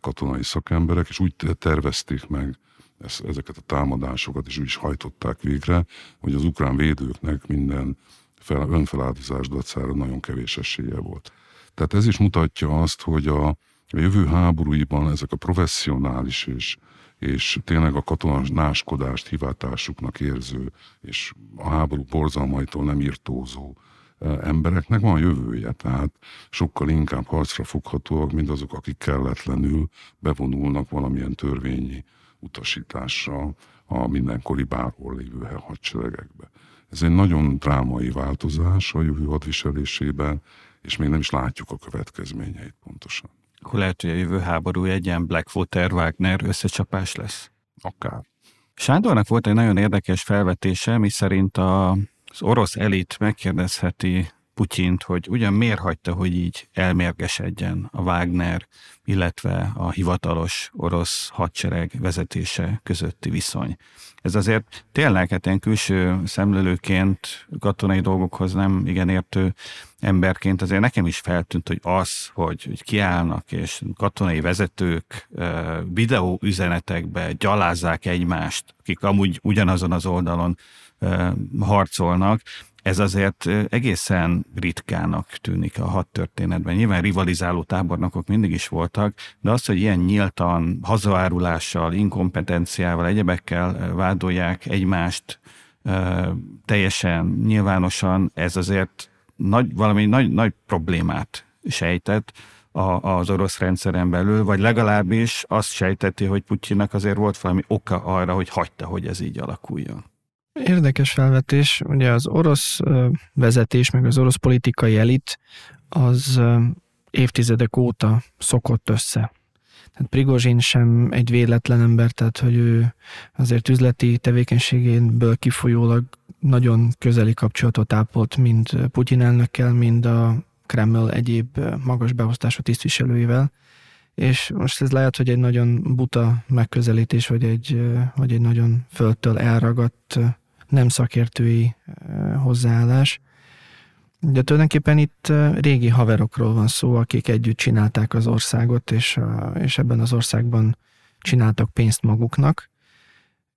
katonai szakemberek, és úgy tervezték meg ezeket a támadásokat, és úgy is hajtották végre, hogy az ukrán védőknek minden fel, önfeláldozás dacára nagyon kevés esélye volt. Tehát ez is mutatja azt, hogy a, a jövő háborúiban ezek a professzionális és és tényleg a katonaskodást hivatásuknak érző, és a háború borzalmaitól nem írtózó embereknek van jövője, tehát sokkal inkább harcra foghatóak, mint azok, akik kelletlenül bevonulnak valamilyen törvényi utasítással a mindenkori bárhol lévő hadseregekbe. Ez egy nagyon drámai változás a jövő hadviselésében, és még nem is látjuk a következményeit pontosan. Akkor lehet, hogy a jövő háború egy ilyen Blackwater Wagner összecsapás lesz. Akár. Sándornak volt egy nagyon érdekes felvetése, mi szerint a az orosz elit megkérdezheti Putyint, hogy ugyan miért hagyta, hogy így elmérgesedjen a Wagner, illetve a hivatalos orosz hadsereg vezetése közötti viszony. Ez azért tényleg, hát ilyen külső szemlélőként, katonai dolgokhoz nem igen értő emberként azért nekem is feltűnt, hogy az, hogy, hogy kiállnak és katonai vezetők videó üzenetekbe gyalázzák egymást, akik amúgy ugyanazon az oldalon harcolnak, ez azért egészen ritkának tűnik a hadtörténetben. Nyilván rivalizáló tábornokok mindig is voltak, de az, hogy ilyen nyíltan, hazaárulással, inkompetenciával, egyebekkel vádolják egymást teljesen nyilvánosan, ez azért nagy, valami nagy, nagy problémát sejtett az orosz rendszeren belül, vagy legalábbis azt sejteti, hogy Putyinnak azért volt valami oka arra, hogy hagyta, hogy ez így alakuljon. Érdekes felvetés. Ugye az orosz vezetés, meg az orosz politikai elit az évtizedek óta szokott össze. Tehát Prigozsin sem egy véletlen ember, tehát hogy ő azért üzleti tevékenységéből kifolyólag nagyon közeli kapcsolatot ápolt mind Putyin elnökkel, mind a Kreml egyéb magas beosztású tisztviselőivel. És most ez lehet, hogy egy nagyon buta megközelítés, vagy egy, vagy egy nagyon földtől elragadt nem szakértői hozzáállás. De tulajdonképpen itt régi haverokról van szó, akik együtt csinálták az országot, és, és ebben az országban csináltak pénzt maguknak,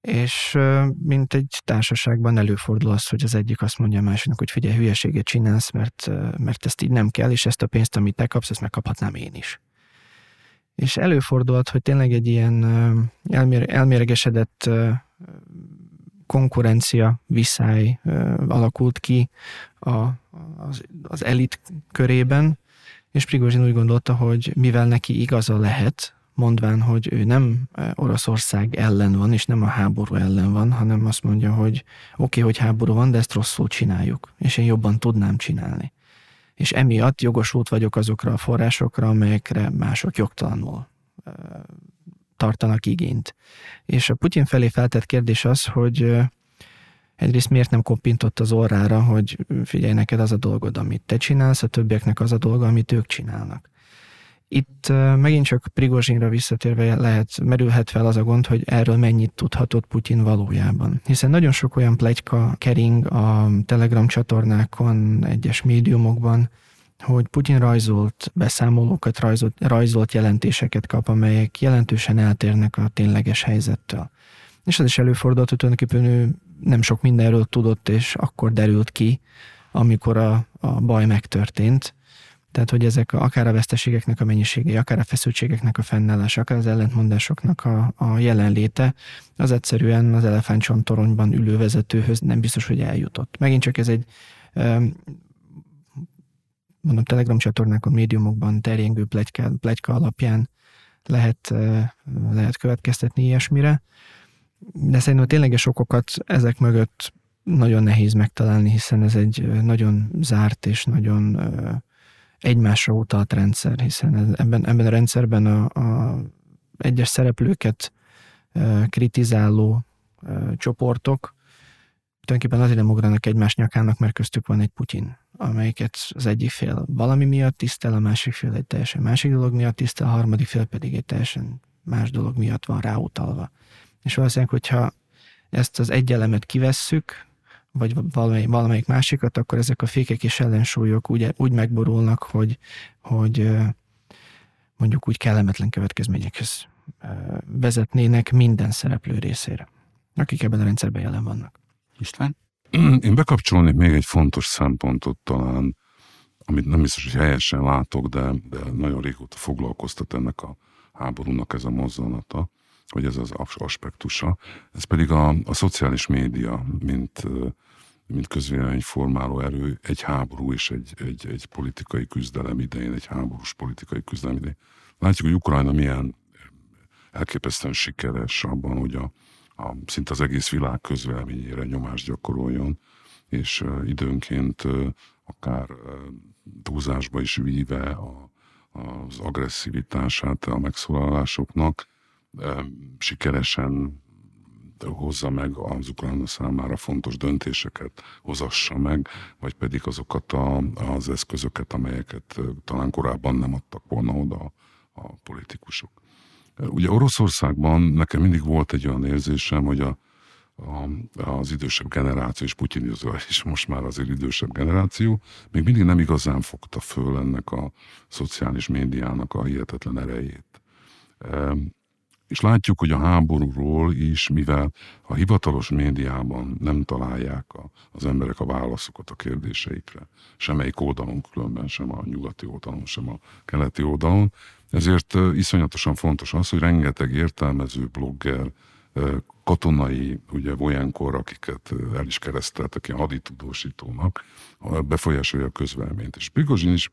és mint egy társaságban előfordul az, hogy az egyik azt mondja a másiknak, hogy figyelj, hülyeséget csinálsz, mert, mert ezt így nem kell, és ezt a pénzt, amit te kapsz, ezt megkaphatnám én is. És előfordulhat, hogy tényleg egy ilyen elmér, elméregesedett konkurencia viszály alakult ki a, az, az elit körében, és Prigozsin úgy gondolta, hogy mivel neki igaza lehet, mondván, hogy ő nem Oroszország ellen van, és nem a háború ellen van, hanem azt mondja, hogy oké, okay, hogy háború van, de ezt rosszul csináljuk, és én jobban tudnám csinálni. És emiatt jogosult vagyok azokra a forrásokra, amelyekre mások jogtalanul tartanak igényt. És a Putyin felé feltett kérdés az, hogy egyrészt miért nem kopintott az orrára, hogy figyelj, neked az a dolgod, amit te csinálsz, a többieknek az a dolga, amit ők csinálnak. Itt megint csak Prigozsinra visszatérve lehet, merülhet fel az a gond, hogy erről mennyit tudhatott Putyin valójában. Hiszen nagyon sok olyan plegyka kering a Telegram csatornákon, egyes médiumokban, hogy Putyin rajzolt beszámolókat, rajzolt, rajzolt jelentéseket kap, amelyek jelentősen eltérnek a tényleges helyzettől. És az is előfordult, hogy tulajdonképpen ő nem sok mindenről tudott, és akkor derült ki, amikor a, a baj megtörtént. Tehát, hogy ezek a, akár a veszteségeknek a mennyisége, akár a feszültségeknek a fennállása, akár az ellentmondásoknak a, a jelenléte, az egyszerűen az elefántcsontoronyban ülő vezetőhöz nem biztos, hogy eljutott. Megint csak ez egy mondom, Telegram csatornákon, médiumokban terjengő plegyka, plegyka alapján lehet, lehet következtetni ilyesmire. De szerintem tényleges okokat ezek mögött nagyon nehéz megtalálni, hiszen ez egy nagyon zárt és nagyon egymásra utalt rendszer, hiszen ebben, ebben a rendszerben a, a egyes szereplőket kritizáló csoportok tulajdonképpen azért nem ugranak egymás nyakának, mert köztük van egy Putyin amelyiket az egyik fél valami miatt tisztel, a másik fél egy teljesen másik dolog miatt tisztel, a harmadik fél pedig egy teljesen más dolog miatt van ráutalva. És valószínűleg, hogyha ezt az egy elemet kivesszük, vagy valamelyik, valamelyik másikat, akkor ezek a fékek és ellensúlyok úgy, úgy megborulnak, hogy, hogy mondjuk úgy kellemetlen következményekhez vezetnének minden szereplő részére, akik ebben a rendszerben jelen vannak. István? Én bekapcsolnék még egy fontos szempontot talán, amit nem biztos, hogy helyesen látok, de, de nagyon régóta foglalkoztat ennek a háborúnak ez a mozzanata. hogy ez az aspektusa. Ez pedig a, a szociális média, mint, mint közvéleményformáló erő, egy háború és egy, egy, egy politikai küzdelem idején, egy háborús politikai küzdelem idején. Látjuk, hogy Ukrajna milyen elképesztően sikeres abban, hogy a, a, szinte az egész világ közvéleményére nyomást gyakoroljon, és időnként akár túlzásba is víve a, az agresszivitását a megszólalásoknak, sikeresen hozza meg az Ukrajna számára fontos döntéseket, hozassa meg, vagy pedig azokat a, az eszközöket, amelyeket talán korábban nem adtak volna oda a politikusok. Ugye Oroszországban nekem mindig volt egy olyan érzésem, hogy a, a, az idősebb generáció, és Putyin is most már azért idősebb generáció, még mindig nem igazán fogta föl ennek a szociális médiának a hihetetlen erejét. És látjuk, hogy a háborúról is, mivel a hivatalos médiában nem találják a, az emberek a válaszokat a kérdéseikre, semmelyik oldalon különben, sem a nyugati oldalon, sem a keleti oldalon, ezért iszonyatosan fontos az, hogy rengeteg értelmező blogger, katonai, ugye olyankor, akiket el is kereszteltek ilyen haditudósítónak, befolyásolja a közvelményt. És Prigozsin is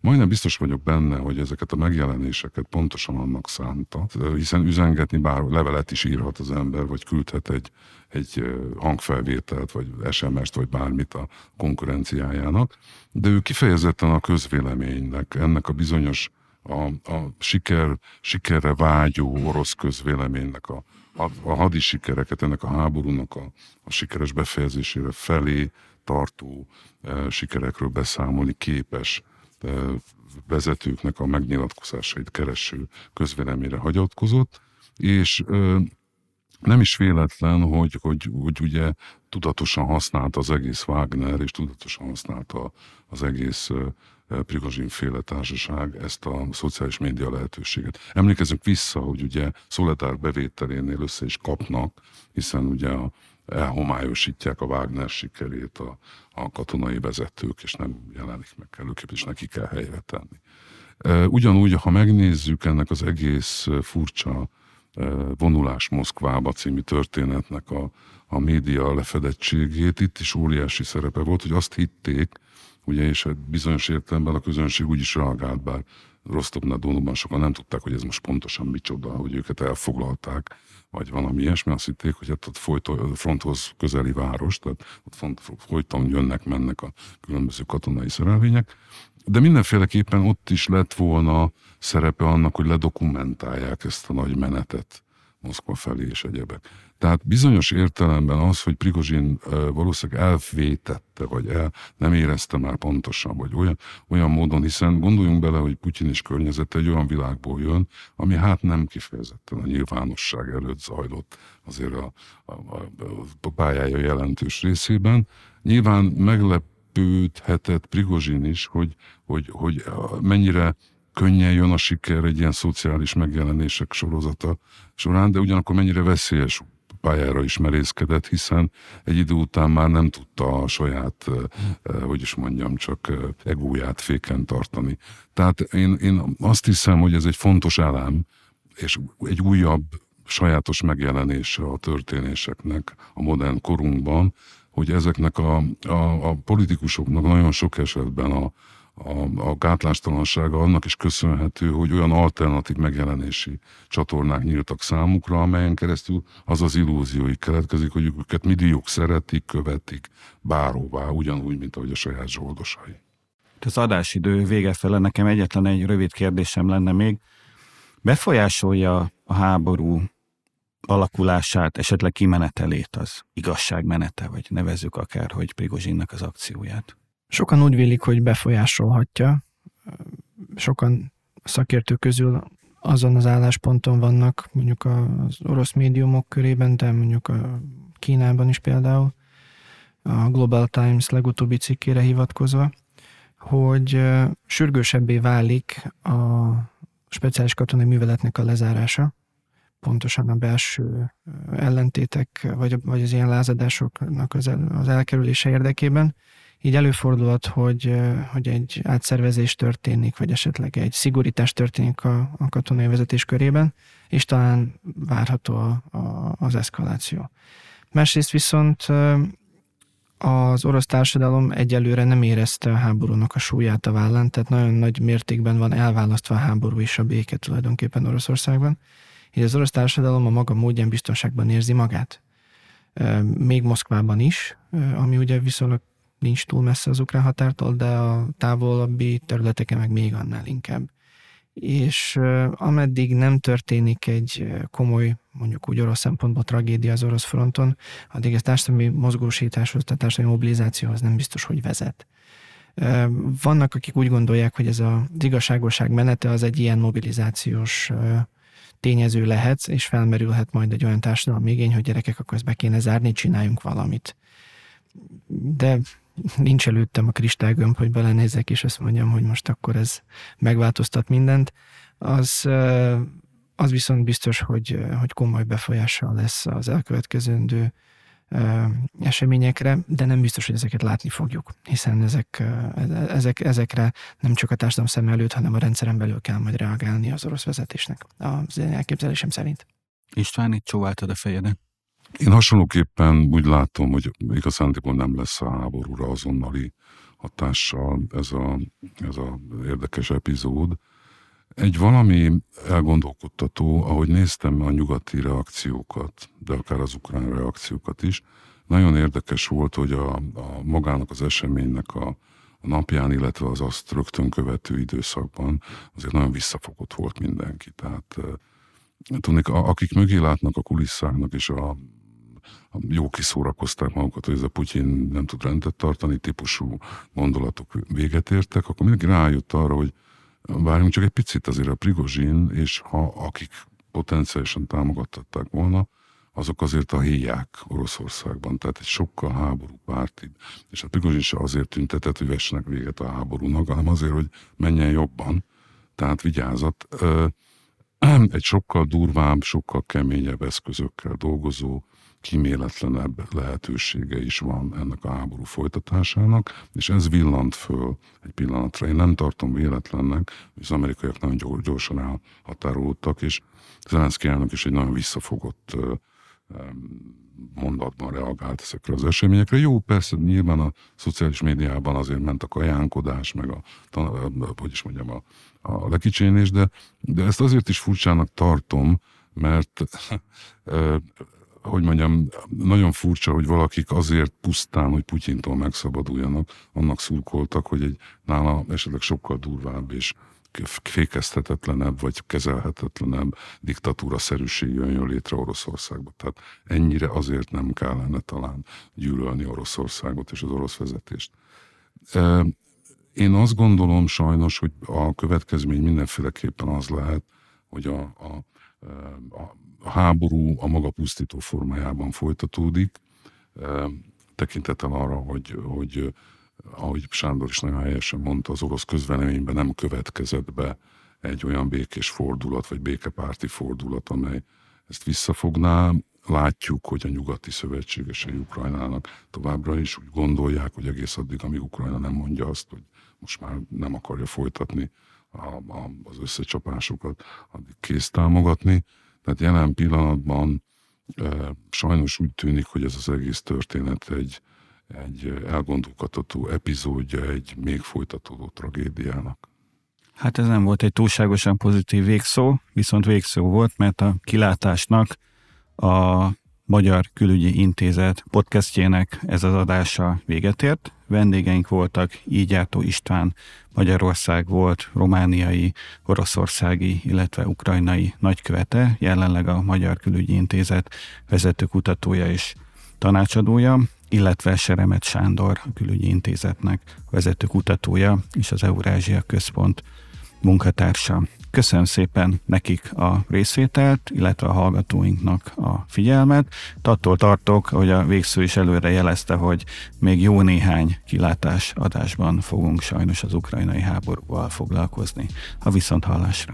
majdnem biztos vagyok benne, hogy ezeket a megjelenéseket pontosan annak szánta, hiszen üzengetni bár levelet is írhat az ember, vagy küldhet egy, egy hangfelvételt, vagy SMS-t, vagy bármit a konkurenciájának, de ő kifejezetten a közvéleménynek, ennek a bizonyos a, a siker, sikerre vágyó orosz közvéleménynek a, a, a hadi sikereket, ennek a háborúnak a, a sikeres befejezésére felé tartó e, sikerekről beszámolni képes e, vezetőknek a megnyilatkozásait kereső közvéleményre hagyatkozott, és e, nem is véletlen, hogy, hogy, hogy ugye tudatosan használta az egész Wagner, és tudatosan használta az egész Prigozsin féle társaság ezt a szociális média lehetőséget. Emlékezzünk vissza, hogy ugye Szoletár bevételénél össze is kapnak, hiszen ugye a, elhomályosítják a Wagner sikerét a, a katonai vezetők, és nem jelenik meg kellőképp, és neki kell helyre tenni. Ugyanúgy, ha megnézzük ennek az egész furcsa vonulás Moszkvába című történetnek a, a média lefedettségét, itt is óriási szerepe volt, hogy azt hitték, ugye, és bizonyos értelemben a közönség úgy is reagált, bár Rostovna Donóban sokan nem tudták, hogy ez most pontosan micsoda, hogy őket elfoglalták, vagy valami ilyesmi, azt hitték, hogy hát ott folyt, fronthoz közeli város, tehát ott folyton jönnek, mennek a különböző katonai szerelvények, de mindenféleképpen ott is lett volna szerepe annak, hogy ledokumentálják ezt a nagy menetet Moszkva felé és egyebek. Tehát bizonyos értelemben az, hogy Prigozsin valószínűleg elvétette, vagy el, nem érezte már pontosan, vagy olyan, olyan módon, hiszen gondoljunk bele, hogy Putyin és környezete egy olyan világból jön, ami hát nem kifejezetten a nyilvánosság előtt zajlott azért a, a, a, a pályája jelentős részében. Nyilván meglepődhetett Prigozsin is, hogy, hogy, hogy mennyire könnyen jön a siker egy ilyen szociális megjelenések sorozata során, de ugyanakkor mennyire veszélyes pályára is merészkedett, hiszen egy idő után már nem tudta a saját, hogy is mondjam, csak egóját féken tartani. Tehát én, én azt hiszem, hogy ez egy fontos elem, és egy újabb sajátos megjelenése a történéseknek a modern korunkban, hogy ezeknek a, a, a politikusoknak nagyon sok esetben a, a, a gátlástalansága annak is köszönhető, hogy olyan alternatív megjelenési csatornák nyíltak számukra, amelyen keresztül az az illúzióik keletkezik, hogy őket milliók szeretik, követik bárhová, ugyanúgy, mint ahogy a saját zsoldosai. Az adásidő vége fele nekem egyetlen egy rövid kérdésem lenne még. Befolyásolja a háború alakulását, esetleg kimenetelét az igazságmenete, vagy nevezzük akár, hogy Prigozsinnak az akcióját? Sokan úgy vélik, hogy befolyásolhatja. Sokan szakértők közül azon az állásponton vannak, mondjuk az orosz médiumok körében, de mondjuk a Kínában is például, a Global Times legutóbbi cikkére hivatkozva, hogy sürgősebbé válik a speciális katonai műveletnek a lezárása, pontosan a belső ellentétek, vagy, vagy az ilyen lázadásoknak az, el, az elkerülése érdekében, így előfordulhat, hogy, hogy egy átszervezés történik, vagy esetleg egy szigorítás történik a, a katonai vezetés körében. és talán várható a, a, az eszkaláció. Másrészt viszont az orosz társadalom egyelőre nem érezte a háborúnak a súlyát a vállán, tehát nagyon nagy mértékben van elválasztva a háború és a béke tulajdonképpen Oroszországban. Így az orosz társadalom a maga módján biztonságban érzi magát. Még Moszkvában is, ami ugye viszonylag nincs túl messze az ukrán határtól, de a távolabbi területeken meg még annál inkább és ameddig nem történik egy komoly, mondjuk úgy orosz szempontból tragédia az orosz fronton, addig ez társadalmi mozgósításhoz, tehát társadalmi mobilizációhoz nem biztos, hogy vezet. Vannak, akik úgy gondolják, hogy ez az igazságosság menete az egy ilyen mobilizációs tényező lehet, és felmerülhet majd egy olyan társadalmi igény, hogy gyerekek, akkor ezt be kéne zárni, csináljunk valamit. De nincs előttem a kristálygömb, hogy belenézek, és azt mondjam, hogy most akkor ez megváltoztat mindent, az, az viszont biztos, hogy, hogy komoly befolyással lesz az elkövetkezendő eseményekre, de nem biztos, hogy ezeket látni fogjuk, hiszen ezek, ezek, ezekre nem csak a társadalom szem előtt, hanem a rendszeren belül kell majd reagálni az orosz vezetésnek, az én elképzelésem szerint. István, itt csóváltad a fejedet. Én hasonlóképpen úgy látom, hogy igazándiból nem lesz a háborúra azonnali hatással ez a, ez a érdekes epizód. Egy valami elgondolkodtató, ahogy néztem a nyugati reakciókat, de akár az ukrán reakciókat is, nagyon érdekes volt, hogy a, a magának az eseménynek a, a napján, illetve az azt rögtön követő időszakban azért nagyon visszafogott volt mindenki. Tehát tudnék, akik mögé látnak a kulisszáknak és a jó kiszórakozták magukat, hogy ez a Putyin nem tud rendet tartani, típusú gondolatok véget értek, akkor mindenki rájött arra, hogy várjunk csak egy picit azért a Prigozsin, és ha akik potenciálisan támogattatták volna, azok azért a héják Oroszországban, tehát egy sokkal háború párti, és a Prigozsin se azért tüntetett, hogy vessenek véget a háborúnak, hanem azért, hogy menjen jobban, tehát vigyázat. Egy sokkal durvább, sokkal keményebb eszközökkel dolgozó, kiméletlenebb lehetősége is van ennek a háború folytatásának, és ez villant föl egy pillanatra. Én nem tartom véletlennek, hogy az amerikaiak nagyon gyorsan elhatárolódtak, és Zelenszky elnök is egy nagyon visszafogott mondatban reagált ezekre az eseményekre. Jó, persze nyilván a szociális médiában azért ment a kajánkodás, meg a, hogy is mondjam, a, a lekicsénés, de, de ezt azért is furcsának tartom, mert [LAUGHS] hogy mondjam, nagyon furcsa, hogy valakik azért pusztán, hogy Putyintól megszabaduljanak, annak szurkoltak, hogy egy nála esetleg sokkal durvább és fékezhetetlenebb vagy kezelhetetlenebb diktatúra-szerűség jön létre Oroszországba. Tehát ennyire azért nem kellene talán gyűlölni Oroszországot és az orosz vezetést. Én azt gondolom sajnos, hogy a következmény mindenféleképpen az lehet, hogy a, a, a a háború a maga pusztító formájában folytatódik, tekintettel arra, hogy, hogy ahogy Sándor is nagyon helyesen mondta, az orosz közveleményben nem következett be egy olyan békés fordulat, vagy békepárti fordulat, amely ezt visszafogná. Látjuk, hogy a nyugati szövetségesei Ukrajnának továbbra is úgy gondolják, hogy egész addig, amíg Ukrajna nem mondja azt, hogy most már nem akarja folytatni a, a, az összecsapásokat, addig kész támogatni. Tehát jelen pillanatban e, sajnos úgy tűnik, hogy ez az egész történet egy, egy elgondolkodható epizódja egy még folytatódó tragédiának. Hát ez nem volt egy túlságosan pozitív végszó, viszont végszó volt, mert a kilátásnak a Magyar Külügyi Intézet podcastjének ez az adása véget ért. Vendégeink voltak Ígyártó István, Magyarország volt romániai, oroszországi, illetve ukrajnai nagykövete, jelenleg a Magyar Külügyi Intézet vezető kutatója és tanácsadója, illetve Seremet Sándor, a Külügyi Intézetnek vezető kutatója és az Eurázsia Központ munkatársa. Köszönöm szépen nekik a részvételt, illetve a hallgatóinknak a figyelmet. Attól tartok, hogy a végsző is előre jelezte, hogy még jó néhány kilátás adásban fogunk sajnos az ukrajnai háborúval foglalkozni. A viszont hallásra.